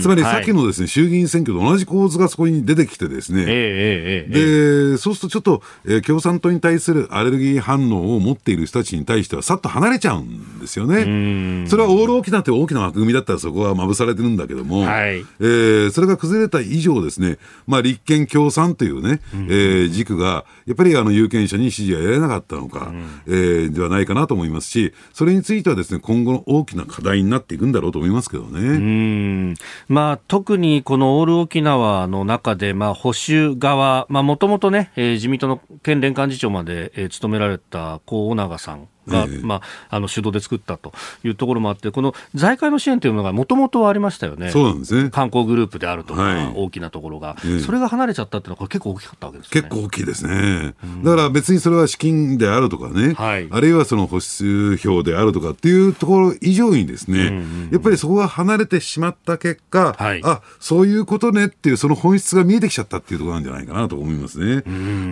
まりさっきのですね、はい、衆議院選挙と同じ構図がそこに出てきてですね、えー、えー、で、そうするとちょっと、えー、共産党に対するアレルギー反応を持っている人たちに対してはさっと離れちゃうんですよね。それはオール沖縄って大きな枠組みだったらそこはまぶされてるんだけども、はい、えー、それが崩れた以上ですね、まあ立憲共産というね、えー、軸が、やっぱりあの有権者に支持が得られなかったのか、えー、ではないかなと思いますし、それについてはですね、今後の大きな課題になっていくんだだろうと思いますけどね。うんまあ、特にこのオール沖縄の中で、まあ、保守側、もともとね、えー、自民党の県連幹事長まで、えー、務められた高尾長さんが、えまあ、あの主導で作ったというところもあって、この財界の支援というのがもともとありましたよね、そうなんですね。観光グループであるとか、はい、大きなところが、えそれが離れちゃったっていうのは、これ結構大きかったわけです、ね、結構大きいですね、だから別にそれは資金であるとかね、はい、あるいはその保守票であるとかっていうところ以上にですね、やっぱりそこが離れてしまった結果、はい、あそういうことねっていう、その本質が見えてきちゃったっていうところなんじゃないかなと思いますね。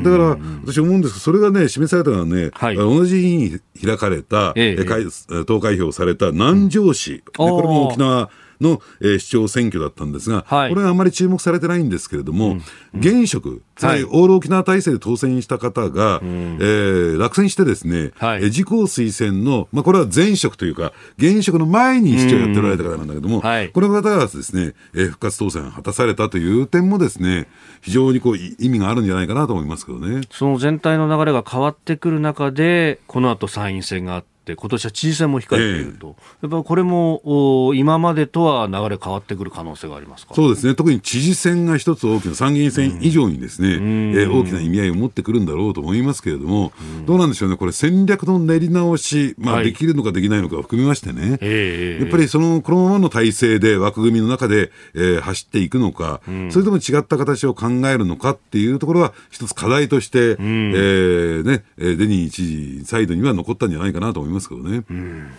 だから、私思うんですけど、それがね、示されたのはね、はい、同じ日に開かれた、ええ投開票された南城市、うん、これも沖縄の、えー、市長選挙だったんですが、はい、これはあまり注目されてないんですけれども、うん、現職、つまりオール沖縄体制で当選した方が、はい、えー、落選してですね、はい、自公推薦の、まあ、これは前職というか、現職の前に市長やっておられた方なんだけども、はい、この方がですね、えー、復活当選を果たされたという点もですね、非常にこう意味があるんじゃないかなと思いますけどね。その全体の流れが変わってくる中で、この後参院選があって、って今年は知事選も控えていると、えー、やっぱこれも今までとは流れ変わってくる可能性がありますか？そうですね、特に知事選が一つ大きな参議院選以上にですね、うん、えー、大きな意味合いを持ってくるんだろうと思いますけれども、うん、どうなんでしょうね、これ、戦略の練り直し、まあ、できるのかできないのかを含めましてね、はい、やっぱりそのこのままの体制で枠組みの中で、えー、走っていくのか、うん、それとも違った形を考えるのかっていうところは、一つ課題として、うん、えー、ね、デニー知事サイドには残ったんじゃないかなと思いますけどね。うん。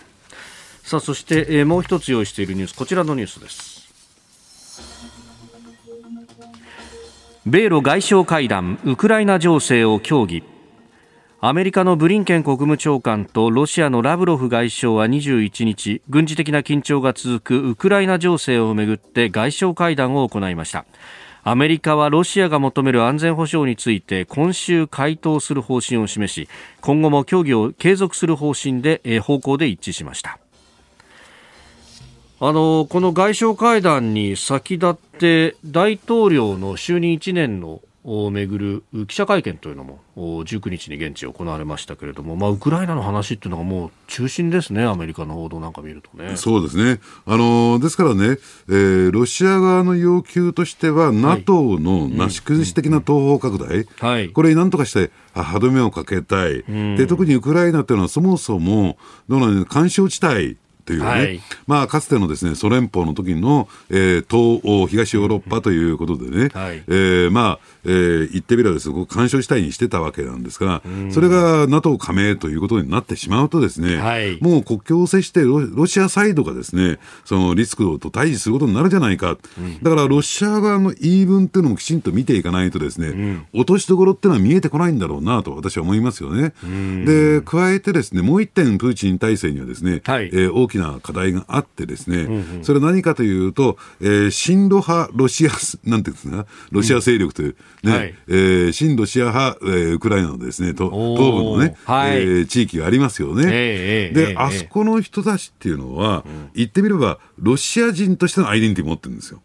さあそして、えー、もう一つ用意しているニュース。こちらのニュースです。米ロ外相会談ウクライナ情勢を協議。アメリカのブリンケン国務長官とロシアのラブロフ外相は21日軍事的な緊張が続くウクライナ情勢をめぐって外相会談を行いました。アメリカはロシアが求める安全保障について今週回答する方針を示し今後も協議を継続する方針で方向で一致しました。あのこの外相会談に先立って大統領の就任1年のをめぐる記者会見というのも19日に現地行われましたけれども、まあ、ウクライナの話っていうのがもう中心ですね、アメリカの報道なんか見るとね。そうですね。あのですからね、えー、ロシア側の要求としては、はい、NATO のなし崩し的な東方拡大、はい、これになんとかして歯止めをかけたい、で特にウクライナっていうのはそもそもどうなん干渉地帯というね、はい、まあ、かつてのですね、ソ連邦の時の、えー、東欧、東ヨーロッパということでね、はい、えー、まあ、えー、言ってみればですね、干渉地帯にしてたわけなんですが、それが NATO 加盟ということになってしまうとですね、はい、もう国境を接してロ、ロシアサイドがですね、そのリスクと対峙することになるじゃないか。うん、だからロシア側の言い分っていうのもきちんと見ていかないとですね、うん、落としどころっていうのは見えてこないんだろうなと私は思いますよね。で、加えてですね、もう一点プーチン体制にはですね、はい、えー、大きな課題があってですね、うんうん、それは何かというと、えー、親ロ派ロシア、なんていうんですか、ロシア勢力という、ね、はい、えー、親ロシア派、えー、ウクライナのですね、東部のね、はい、えー、地域がありますよね。えー、で、えー、あそこの人たちっていうのは、うん、言ってみれば、ロシア人としてのアイデンティティ持ってるんですよ。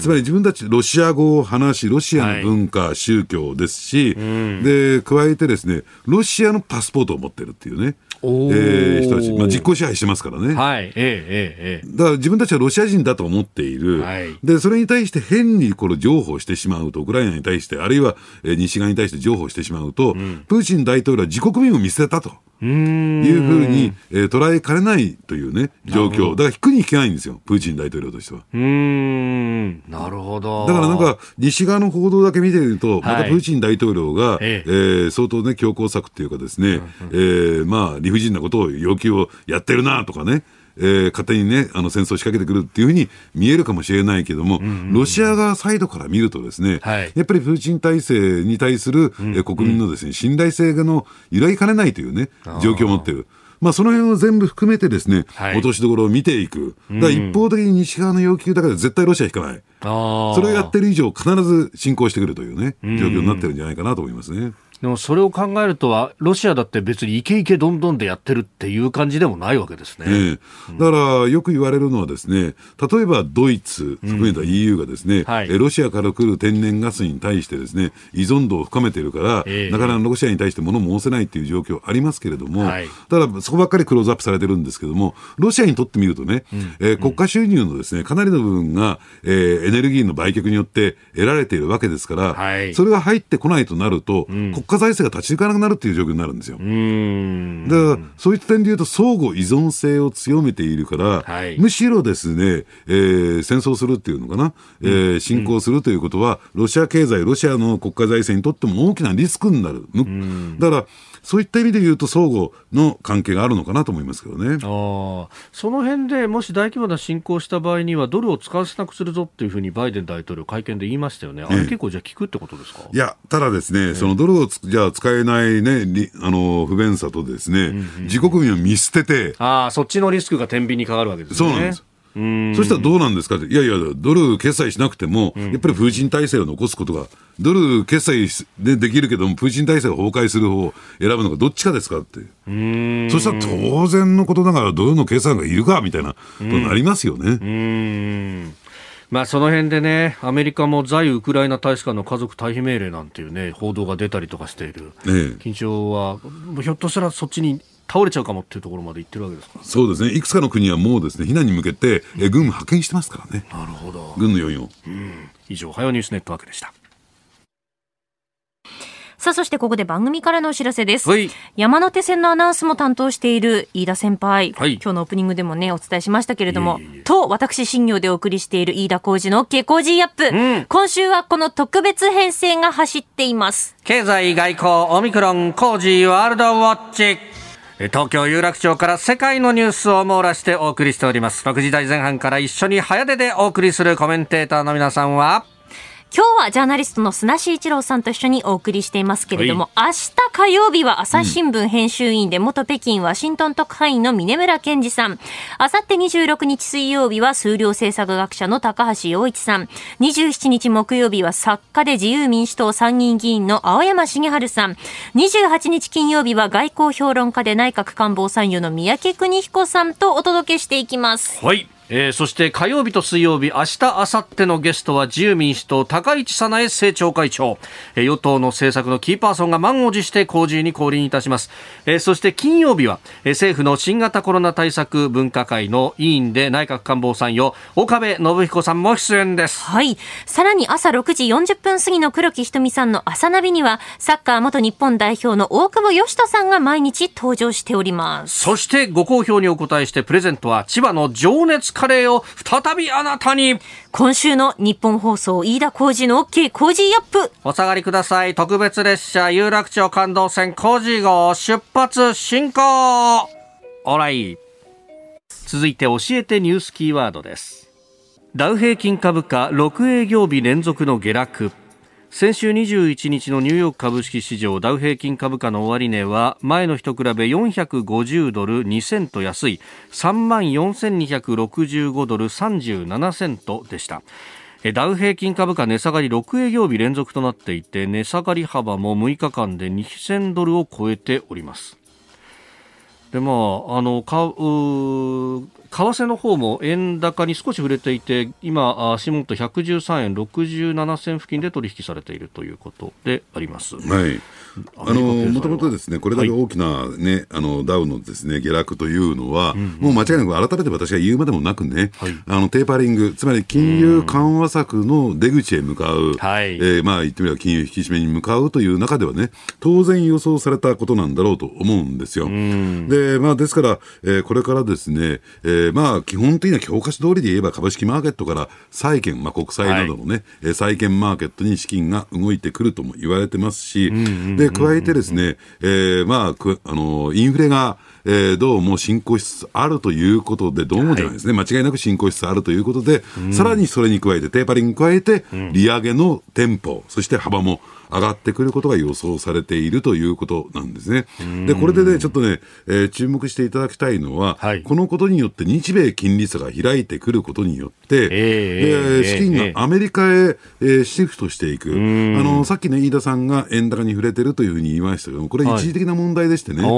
つまり自分たちロシア語を話し、ロシアの文化、はい、宗教ですし、で、加えてですね、ロシアのパスポートを持ってるっていうね。えー、人たち、まあ、実効支配してますからね。はい。ええええ。だから自分たちはロシア人だと思っている。はい。で、それに対して変にこれ譲歩してしまうと、ウクライナに対して、あるいは西側に対して譲歩してしまうと、うん、プーチン大統領は自国民を見捨てたと。いうふうに、えー、捉えかねないというね、状況。だから引くに引けないんですよ、プーチン大統領としては。うん、なるほど。だからなんか、西側の報道だけ見てると、またプーチン大統領が、ええー、相当ね、強硬策っていうかですね、えー、まあ、理不尽なことを要求をやってるなとかね、えー、勝手にね、あの戦争を仕掛けてくるっていうふうに見えるかもしれないけども、うんうんうん、ロシア側サイドから見るとですね、はい、やっぱりプーチン体制に対する、うんうん、国民のですね、信頼性の揺らぎかねないというね、状況を持っている。まあ、その辺を全部含めてですね、はい、落としどころを見ていく。だから一方的に西側の要求だから絶対ロシア引かない。それをやってる以上必ず進行してくるというね、状況になってるんじゃないかなと思いますね。でもそれを考えるとは、ロシアだって別にイケイケどんどんでやってるっていう感じでもないわけですね。ねだからよく言われるのはですね、例えばドイツ、含めた EU がですね、うんはい、ロシアから来る天然ガスに対してですね、依存度を深めてるから、えー、なかなかロシアに対して物申せないっていう状況ありますけれども、はい、ただそこばっかりクローズアップされてるんですけども、ロシアにとってみるとね、うん、えー、国家収入のですね、かなりの部分が、えー、エネルギーの売却によって得られているわけですから、はい、それが入ってこないとなると、うん、国家財政が立ち行かなくなるっていう状況になるんですよ。だからそういった点で言うと相互依存性を強めているから、はい、むしろですね、えー、戦争するっていうのかな、えー、侵攻するということは、ロシア経済、ロシアの国家財政にとっても大きなリスクになる。だからそういった意味で言うと、相互の関係があるのかなと思いますけどね。あその辺でもし大規模な侵攻した場合には、ドルを使わせなくするぞっていうふうにバイデン大統領、会見で言いましたよね、あれ結構、じゃあ、効くってことですか、いや、ただですね、そのドルをじゃあ使えないね、あの不便さとですね、うんうん、自国民を見捨てて、あそっちのリスクが天秤にかかるわけですね。そうなんですそしたらどうなんですかって、いやいや、ドル決済しなくても、やっぱりプーチン体制を残すことが、ドル決済でできるけども、プーチン体制が崩壊する方を選ぶのか、どっちかですかって。そしたら当然のことながら、ドルの決済がいるかみたいなことになりますよね。まあ、その辺でね、アメリカも在ウクライナ大使館の家族退避命令なんていうね、報道が出たりとかしている、ええ、緊張は、ひょっとしたらそっちに倒れちゃうかもっていうところまで行ってるわけですか？そうですね、いくつかの国はもうですね避難に向けて、え軍派遣してますからね、なるほど軍の要因を。うん以上、おはようニュースネットワークでした。さあ、そしてここで番組からのお知らせです。はい、山手線のアナウンスも担当している飯田先輩。はい、今日のオープニングでもね、お伝えしましたけれども、いえいえと、私、新業でお送りしている飯田浩二の OK 工事アップ、うん。今週はこの特別編成が走っています。経済外交オミクロン工事ワールドウォッチ。東京有楽町から世界のニュースを網羅してお送りしております。6時台前半から一緒に早出でお送りするコメンテーターの皆さんは、今日はジャーナリストの砂志一郎さんと一緒にお送りしていますけれども、はい、明日火曜日は朝日新聞編集員で元北京ワシントン特派員の峰村健二さん。あさって26日水曜日は数量政策学者の高橋洋一さん。27日木曜日は作家で自由民主党参議院議員の青山茂春さん。28日金曜日は外交評論家で内閣官房参与の三宅邦彦さんとお届けしていきます。はい。えー、そして火曜日と水曜日、明日、明後日のゲストは自由民主党高市早苗政調会長、えー、与党の政策のキーパーソンが満を持して公示に降臨いたします。えー、そして金曜日は、えー、政府の新型コロナ対策分科会の委員で内閣官房参与、岡部信彦さんも出演です。はい。さらに朝6時40分過ぎの黒木瞳さんの朝ナビには、サッカー元日本代表の大久保嘉人さんが毎日登場しております。そしてご好評にお答えしてプレゼントは千葉の情熱カレーを再びあなたに。今週の日本放送飯田浩二の OK 工事アップ。お下がりください。特別列車有楽町感動線工事号出発進行。オライ続いて教えてニュースキーワードです。ダウ平均株価6営業日連続の下落先週21日のニューヨーク株式市場ダウ平均株価の終値は前の日と比べ450ドル2セント安い3万4265ドル37セントでした。ダウ平均株価値下がり6営業日連続となっていて値下がり幅も6日間で2000ドルを超えております。でまああのかう為替の方も円高に少し触れていて今、足元113円67銭付近で取引されているということであります。はいあのもともとですねこれだけ大きなね、はい、あのダウのですね下落というのは、うんうん、もう間違いなく改めて私が言うまでもなくね、はい、あのテーパリング、つまり金融緩和策の出口へ向かう、はい、えー、まあ言ってみれば金融引き締めに向かうという中ではね、当然予想されたことなんだろうと思うんですよ。で、まあですから、えー、これからですね、えー、まあ基本的な教科書通りで言えば株式マーケットから債券、まあ、国債などのね、はい、債券マーケットに資金が動いてくるとも言われてますし、で加えてですね、えー、まあ、あのインフレがえー、どうも進行しつつあるということで、どうもじゃないですね、はい、間違いなく進行しつつあるということで、うん、さらにそれに加えて、テーパリングに加えて、利上げのテンポ、そして幅も上がってくることが予想されているということなんですね。で、これでね、ちょっとね、えー、注目していただきたいのは、はい、このことによって日米金利差が開いてくることによって、えー、資金がアメリカへ、えー、シフトしていく。あの、さっきね、飯田さんが円高に触れてるというふうに言いましたけども、これ一時的な問題でしてね、はい、え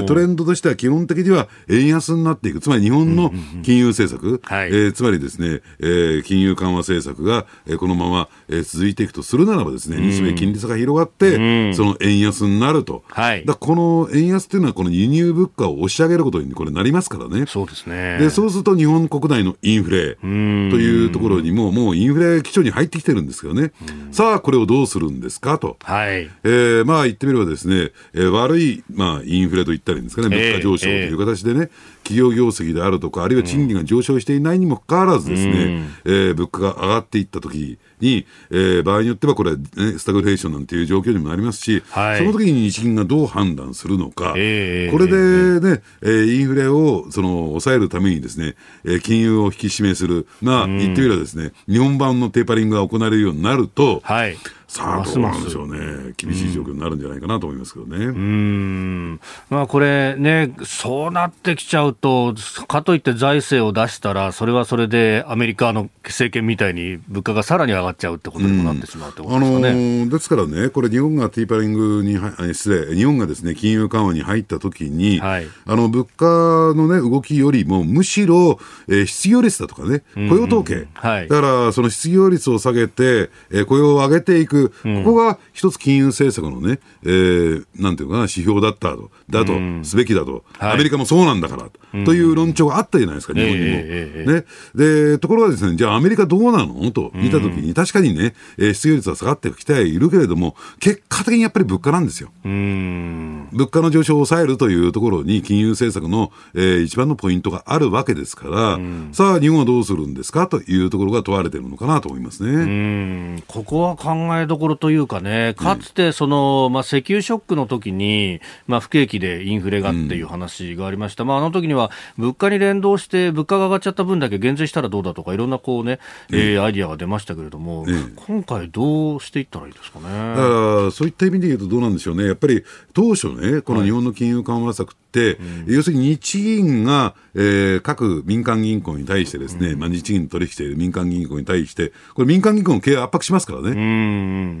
ー、トレンドとしては基本的には円安になっていく。つまり日本の金融政策、えー、つまりですね、えー、金融緩和政策が、えー、このまま、えー、続いていくとするならばですね、日米金利差が広がって、その円安になると、はい、だこの円安っていうのは、この輸入物価を押し上げることにこれなりますからね、そうですね。でそうすると日本国内のインフレというところにも、もうインフレ基調に入ってきてるんですけどね、さあ、これをどうするんですかと、はい。えー、まあ言ってみればですね、えー、悪い、まあ、インフレと言ったらいいんですかね、物価上昇という形でね、えーえー企業業績であるとか、あるいは賃金が上昇していないにもかかわらずですね、うん、えー、物価が上がっていったときに、えー、場合によってはこれ、ね、スタグフレーションなんていう状況にもなりますし、はい、その時に日銀がどう判断するのか、えー、これでね、えー、インフレをその抑えるためにですね、えー、金融を引き締めする、まあ、言ってみればですね、日本版のテーパリングが行われるようになると、はいさあ、どうなんでしょうね、厳しい状況になるんじゃないかなと思いますけどね。うん。まあ、これね、そうなってきちゃうと、かといって財政を出したら、それはそれでアメリカの政権みたいに物価がさらに上がっちゃうってことにもなってしまうってことですかね、あのー、ですからね、これ、日本がティーパリングに失礼、日本がですね金融緩和に入ったときに、はい、あの物価の、ね、動きよりも、むしろ、えー、失業率だとかね、雇用統計、うん。うんはい、だからその失業率を下げて、えー、雇用を上げていく、ここが一つ金融政策のね、えー、なんていうかな、指標だったと、だとすべきだと、アメリカもそうなんだから、と。いう論調があったじゃないですか、日本にも。ね、でところがですね、じゃあアメリカどうなの？と見たときに、確かにね、えー、失業率は下がってきてはいるけれども、結果的にやっぱり物価なんですよ。物価の上昇を抑えるというところに、金融政策の、えー、一番のポイントがあるわけですから、さあ、日本はどうするんですか？というところが問われているのかなと思いますね。ここは考えどころというかね、かつてその、まあ、石油ショックの時に、まあ、不景気でインフレがっていう話がありました。まあ、あの時にはば物価に連動して物価が上がっちゃった分だけ減税したらどうだとかいろんなこうね、えー、アイディアが出ましたけれども、今回どうしていったらいいですかね？あそういった意味で言うとどうなんでしょうね。やっぱり当初ね、この日本の金融緩和策って、はい、要するに日銀が、えー、各民間銀行に対してですね、うん、まあ日銀取引している民間銀行に対して、これ民間銀行の経営圧迫しますからね。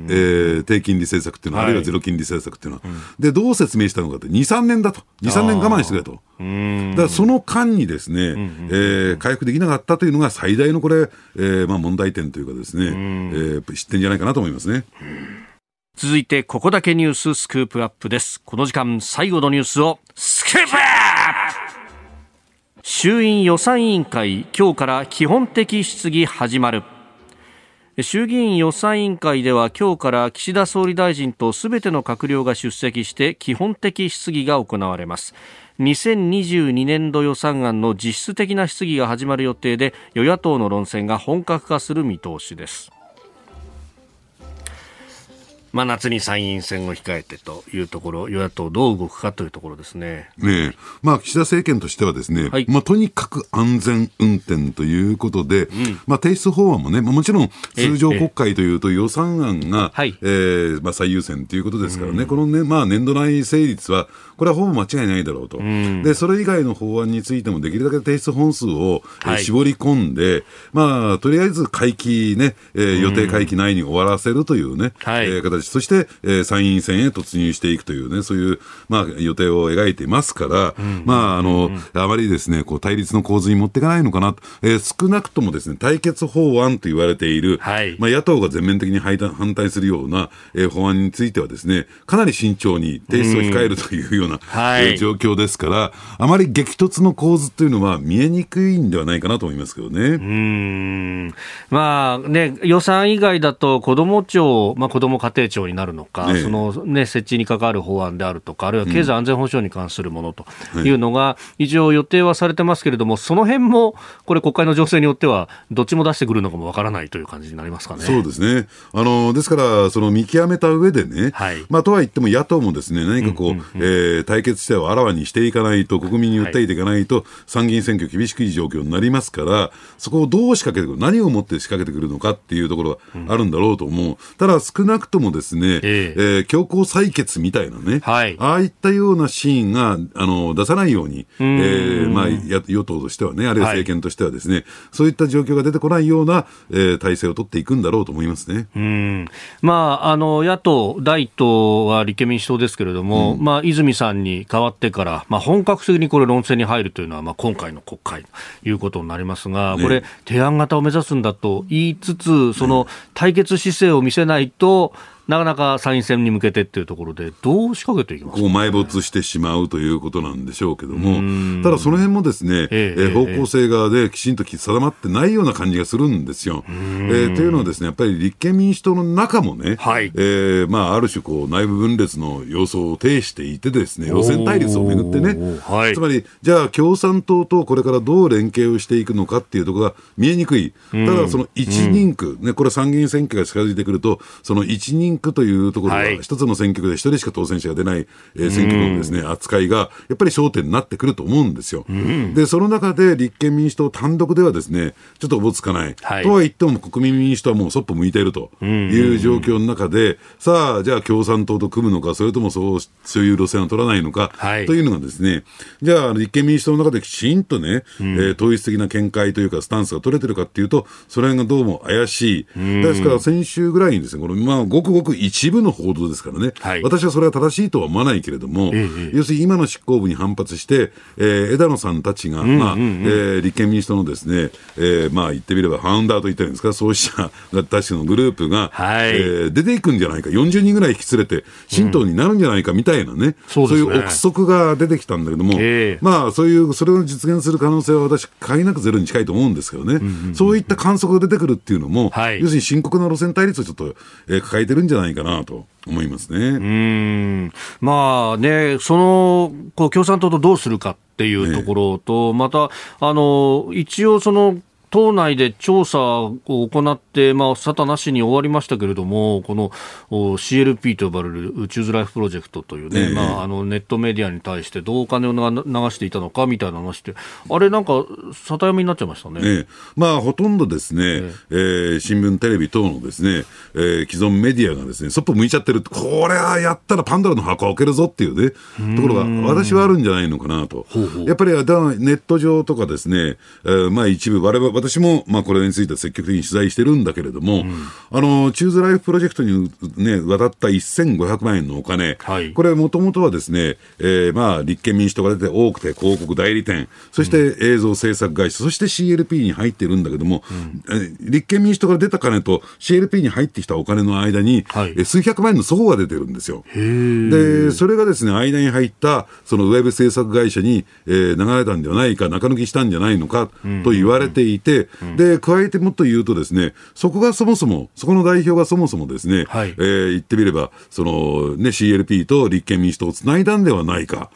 えー、低金利政策っていうのは、はい、あるいはゼロ金利政策っていうのは。で、どう説明したのかって、2、3年だと。2、3年我慢してくれと。だからその間にですね、えー、回復できなかったというのが最大のこれ、えー、まあ問題点というかですね、えー、失点じゃないかなと思いますね。続いて、ここだけニューススクープアップです。この時間、最後のニュースを、スクープアップ衆院予算委員会、今日から基本的質疑始まる。衆議院予算委員会では今日から岸田総理大臣とすべての閣僚が出席して基本的質疑が行われます。2022年度予算案の実質的な質疑が始まる予定で与野党の論戦が本格化する見通しです。まあ、夏に参院選を控えてというところ、与野党どう動くかというところですね。ねまあ、岸田政権としてはですね、はい、まあ、とにかく安全運転ということで、うん、まあ、提出法案もね、もちろん通常国会というと予算案が、えええー、まあ、最優先ということですからね、うん、このね、まあ、年度内成立は、これはほぼ間違いないだろうと、うん、でそれ以外の法案についてもできるだけ提出本数を、はい、絞り込んで、まあ、とりあえず会期ね、えー、予定会期内に終わらせるというね、はい、えー、形、そして、えー、参院選へ突入していくというね、そういう、まあ、予定を描いていますから、うん、まあ、あの、あまりですね、こう、対立の構図に持っていかないのかなと、えー、少なくともですね、対決法案と言われている、はい、まあ、野党が全面的に反対するような、えー、法案についてはですね、かなり慎重に提出を控えるというような、はい、状況ですから、あまり激突の構図というのは見えにくいんではないかなと思いますけどね。うん。まあね、予算以外だと子ども庁、まあ、子ども家庭庁になるのか、ね、そのね、設置に関わる法案であるとか、あるいは経済安全保障に関するものというのが、一応予定はされてますけれども、その辺も、これ、国会の情勢によっては、どっちも出してくるのかもわからないという感じになりますかね。そうですね。あのですから、その見極めた上でね、はい、まあ、とはいっても野党もですね、何かこう、うんうんうん、えー、対決してはあらわにしていかないと、国民に訴えていかないと、参議院選挙厳しくいい状況になりますから、そこをどう仕掛けてくる、何をもって仕掛けてくるのかっていうところがあるんだろうと思う。うん、ただ、少なくともですね、えー、えー、強行採決みたいなね、はい、ああいったようなシーンがあの出さないように、えーまあ、与党としてはね、あるいは政権としてはですね、はい、そういった状況が出てこないような、えー、体制を取っていくんだろうと思いますね。うん。まあ、あの野党、第一党は立憲民主党ですけれども、うん、まあ、泉さんに代わってから、まあ、本格的にこれ、論戦に入るというのは、まあ、今回の国会ということになりますが、これ、提案型を目指すんだと言いつつ、その対決姿勢を見せないと、なかなか参院選に向けてっていうところで、どう仕掛けていきますこう埋没してしまうということなんでしょうけども、ただその辺もですね、えー、方向性側できちんと定まってないような感じがするんですよ。えー、というのはですね、やっぱり立憲民主党の中もね、はい、えー、まあ、ある種こう内部分裂の様相を呈していてですね、路線対立をめぐってね、はい、つまり、じゃあ共産党とこれからどう連携をしていくのかっていうところが見えにくい。ただその一人区、ね、これ参議院選挙が近づいてくると、その一人区というところが、一つの選挙区で一人しか当選者が出ない、えー、選挙区のですね、扱いが、やっぱり焦点になってくると思うんですよ。で、その中で立憲民主党単独ではですね、ちょっとおぼつかない。はい、とは言っても国民民主党はもうそっぽ向いているという状況の中で、さあ、じゃあ共産党と組むのか、それともそうそういう路線を取らないのか、はい、というのがですね、じゃあ立憲民主党の中できちんとね、うん、えー、統一的な見解というかスタンスが取れてるかっていうと、それがどうも怪しい。ですから先週ぐらいにですね、このまあごくごく一部の報道ですからね、はい、私はそれは正しいとは思わないけれども、ええ、要するに今の執行部に反発して、えー、枝野さんたちが、うんうんうん、まあえー、立憲民主党のですね、えー、まあ言ってみればファウンダーと言ってるんですか、創始者たちのグループが、はい、えー、出ていくんじゃないか、40人ぐらい引き連れて、新党になるんじゃないかみたいなね、うん、そう、ね、いう憶測が出てきたんだけども、えー、まあそういう、それを実現する可能性は私、限りなくゼロに近いと思うんですけどね、うんうんうん、そういった観測が出てくるっていうのも、はい、要するに深刻な路線対立をちょっと、えー、抱えてるんじゃじゃないかなと。思いますね。うんまあね、そのこう共産党とどうするかっていうところと、ね、またあの一応その党内で調査を行って、まあ、沙汰なしに終わりましたけれども、この CLP と呼ばれる宇宙ズライフプロジェクトというね、えー、まあ、あのネットメディアに対してどうお金を流していたのかみたいな話で、あれなんか、沙汰読みになっちゃいましたね。え。ー、まあ、ほとんどですね、えー、えー、新聞、テレビ等のですね、えー、既存メディアがですね、そっぽ向いちゃってる、これはやったらパンドラの箱を開けるぞっていうね、ところが、私はあるんじゃないのかなと。ほうほう。やっぱりネット上とかですね、えー、まあ一部、我々、私も、まあこれについて積極的に取材してるんだけれども、うん、あの、チューズライフプロジェクトにね、渡った1500万円のお金、はい、これもともとはですね、えー、まあ立憲民主党が出て多くて広告代理店、そして映像制作会社、そして CLP に入ってるんだけども、うん、立憲民主党から出た金と CLP に入ってきたお金の間に、はい、数百万円の相互が出てるんですよ。で、それがですね、間に入ったそのウェブ制作会社に、えー、流れたんではないか、中抜きしたんじゃないのかと言われていて、で、加えてもっと言うとですね、そこがそもそも、そこの代表がそもそもですね、はい、えー、言ってみれば、そのね、CLP と立憲民主党をつないだんではないか。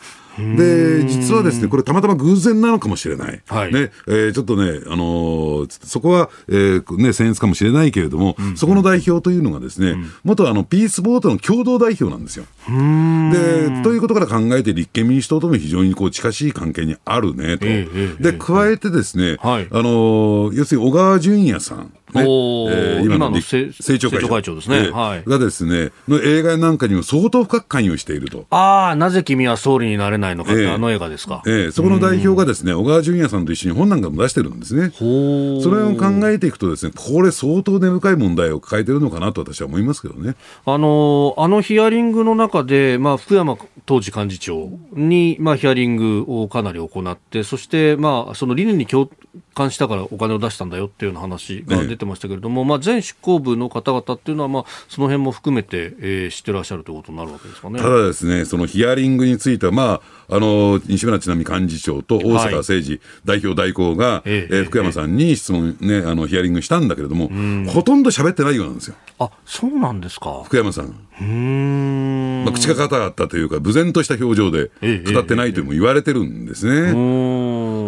で、実はですね、これたまたま偶然なのかもしれない。はい、ね、えー、ちょっとね、あのー、そこは、えー、ね、僭越かもしれないけれども、うん、そこの代表というのがですね、うん、元あの、ピースボートの共同代表なんですよ。で、ということから考えて立憲民主党とも非常にこう近しい関係にあるねと。えー、で、加えてですね、はい、あのー、要するに小川淳也さん。ねえー、今の政調会長ですね、えー、はい、がですねの映画なんかにも相当深く関与していると。ああ、なぜ君は総理になれないのかって、えー、あの映画ですか。えー、そこの代表がですね小川淳也さんと一緒に本なんかも出してるんですね。それを考えていくとですねこれ相当根深い問題を抱えてるのかなと私は思いますけどね。あのあのヒアリングの中で、まあ、福山当時幹事長に、まあ、ヒアリングをかなり行って、そして、まあ、その理念に共感したからお金を出したんだよっていうような話が出ててましたけれども、まあ、全執行部の方々っていうのは、まあ、その辺も含めて、えー、知ってらっしゃるということになるわけですかね。ただですね、そのヒアリングについては、まあ、あの西村智奈美幹事長と大阪誠治代表代行が、はい、えー、福山さんに質問、ね、あのヒアリングしたんだけれども、ほとんど喋ってないようなんですよ。あそうなんですか？福山さん。うん。まあ、口が硬かったというか、無然とした表情で語ってないとも言われてるんですね。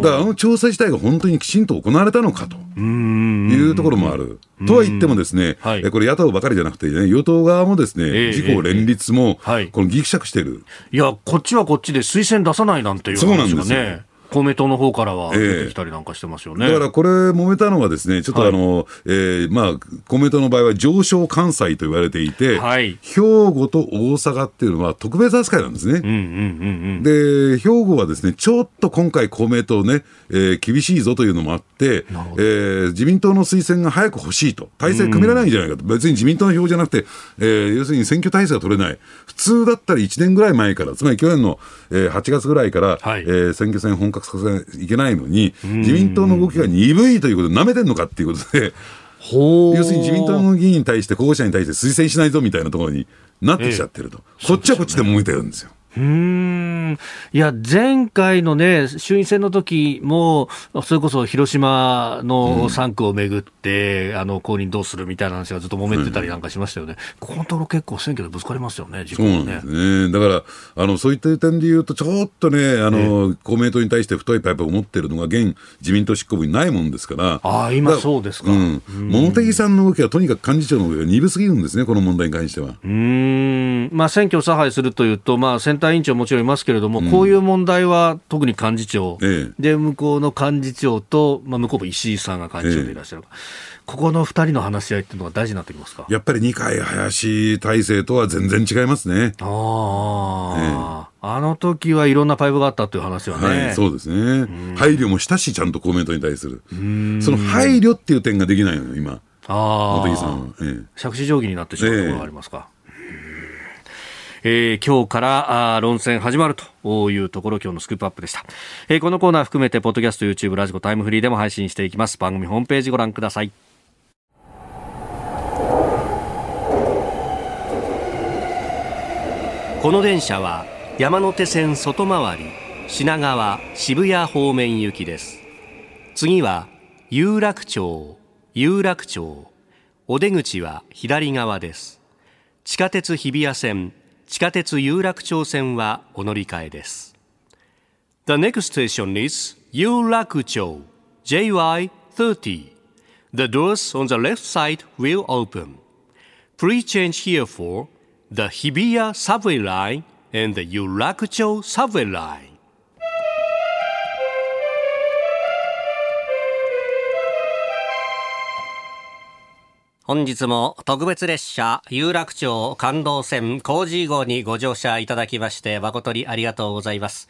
だからあの調査自体が本当にきちんと行われたのかというところもある。とは言ってもですね、はい、これ野党ばかりじゃなくて、ね、与党側もですね、自公連立も、このぎくしゃくしてる。いや、こっちはこっちで推線出さないなんていう話がね。公明党の方からは出てきたりなんかしてますよね、えー、だからこれ、揉めたのはですね、ちょっとあの、はい、えー、まあ、公明党の場合は上昇関西と言われていて、はい、兵庫と大阪っていうのは特別扱いなんですね。で、兵庫はですね、ちょっと今回公明党ね、えー、厳しいぞというのもあって、えー、自民党の推薦が早く欲しいと、体制組められないんじゃないかと、別に自民党の票じゃなくて、えー、要するに選挙体制が取れない。普通だったら1年ぐらい前から、つまり去年の、えー、8月ぐらいから、はい、えー、選挙戦本格化させいけないのに、自民党の動きが鈍いということで、なめてんのかっていうことで、要するに自民党の議員に対して、候補者に対して推薦しないぞみたいなところになってきちゃってると、えー、こっちはこっちで揉めてるんですよ。うんいや、前回のね、衆院選の時も、それこそ広島の3区をめぐって、うん、あの、公認どうするみたいな話がずっと揉めてたりなんかしましたよね。うん、ここのところ結構選挙でぶつかりますよね、そうね。だから、あの、そういった点で言うと、ちょっとね、あの、公明党に対して太いパイプを持ってるのが、現自民党執行部にないもんですから、ああ、今そうですか。うん。茂木さんの動きはとにかく幹事長の動きが鈍すぎるんですね、この問題に関しては。うん。まあ、選挙を差配するというと、まあ、選対委員長もちろんいますけれども、うん、こういう問題は特に幹事長、ええ、で向こうの幹事長と、まあ、向こうも石井さんが幹事長でいらっしゃる、え、ここの2人の話し合いっていうのが大事になってきますか？やっぱり二階林体制とは全然違いますね。ああ、あの時はいろんなパイプがあったという話はね、はい、そうですね、配慮もしたし、ちゃんと公明党に対する、その配慮っていう点ができないのよ、今、あ茂木さんは。ええ、杓子定規になってしまうところがありますか？ええー、今日からあ論戦始まるというところ今日のスクープアップでした、えー、このコーナー含めてポッドキャスト YouTube ラジコタイムフリーでも配信していきます。番組ホームページご覧ください。この電車は山手線外回り品川渋谷方面行きです。次は有楽町有楽町。お出口は左側です。地下鉄日比谷線地下鉄有楽町線はお乗り換えです。The next station is 有楽町 JY30 The doors on the left side will open. Please change here for the Hibiya subway line and the 有楽町 subway line. 本日も特別列車有楽町感動線工事号にご乗車いただきまして誠にありがとうございます。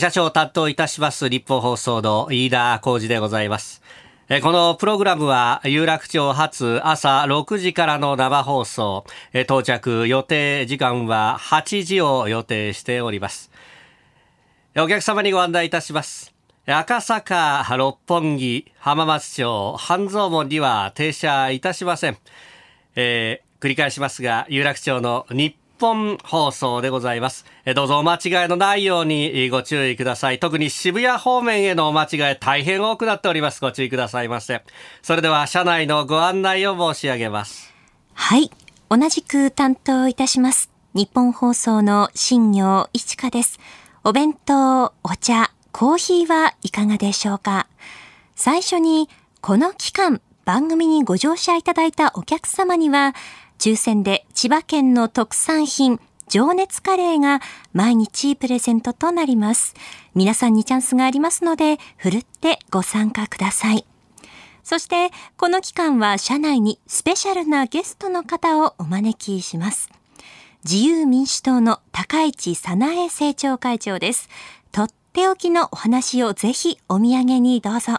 社長を担当いたします立法放送の飯田浩二でございます。このプログラムは有楽町発朝6時からの生放送、到着予定時間は8時を予定しております。お客様にご案内いたします。赤坂、六本木、浜松町、半蔵門には停車いたしません。えー、繰り返しますが、有楽町の日本放送でございます。どうぞお間違いのないようにご注意ください。特に渋谷方面へのお間違い大変多くなっております。ご注意くださいませ。それでは車内のご案内を申し上げます。はい。同じく担当いたします。日本放送の新業一華です。お弁当、お茶、コーヒーはいかがでしょうか？最初に、この期間、番組にご乗車いただいたお客様には、抽選で千葉県の特産品、情熱カレーが毎日プレゼントとなります。皆さんにチャンスがありますので、ふるってご参加ください。そして、この期間は社内にスペシャルなゲストの方をお招きします。自由民主党の高市早苗政調会長です。っておきのお話をぜひお土産にどうぞ。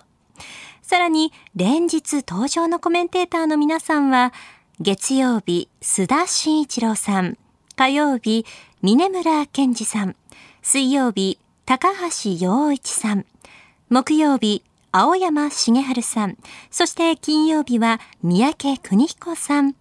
さらに、連日登場のコメンテーターの皆さんは、月曜日、須田慎一郎さん、火曜日、峰村健二さん、水曜日、高橋洋一さん、木曜日、青山茂春さん、そして金曜日は三宅邦彦さん、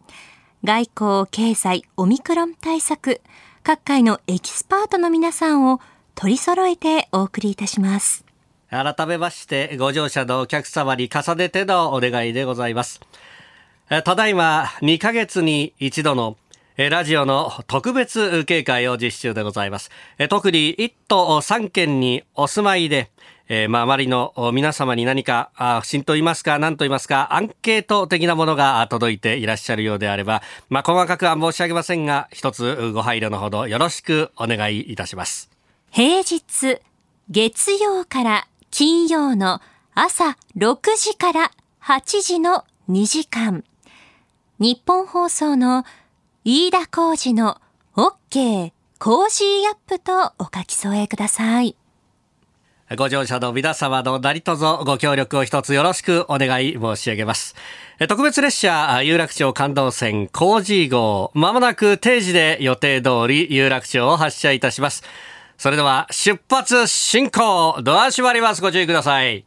外交、経済、オミクロン対策、各界のエキスパートの皆さんを取り揃えてお送りいたします。改めまして、ご乗車のお客様に重ねてのお願いでございます。ただいま2ヶ月に一度のラジオの特別警戒を実施中でございます。特に1都3県にお住まいで、周りの皆様に何か、不審と言いますか、何と言いますか、アンケート的なものが届いていらっしゃるようであれば、まあ、細かくは申し上げませんが、一つご配慮のほどよろしくお願いいたします。平日、月曜から金曜の朝6時から8時の2時間。日本放送の飯田浩二の OK コージーアップとお書き添えください。ご乗車の皆様の何卒ご協力を一つよろしくお願い申し上げます。特別列車有楽町感動線コージー号、まもなく定時で予定通り有楽町を発車いたします。それでは出発進行。ドア閉まります。ご注意ください。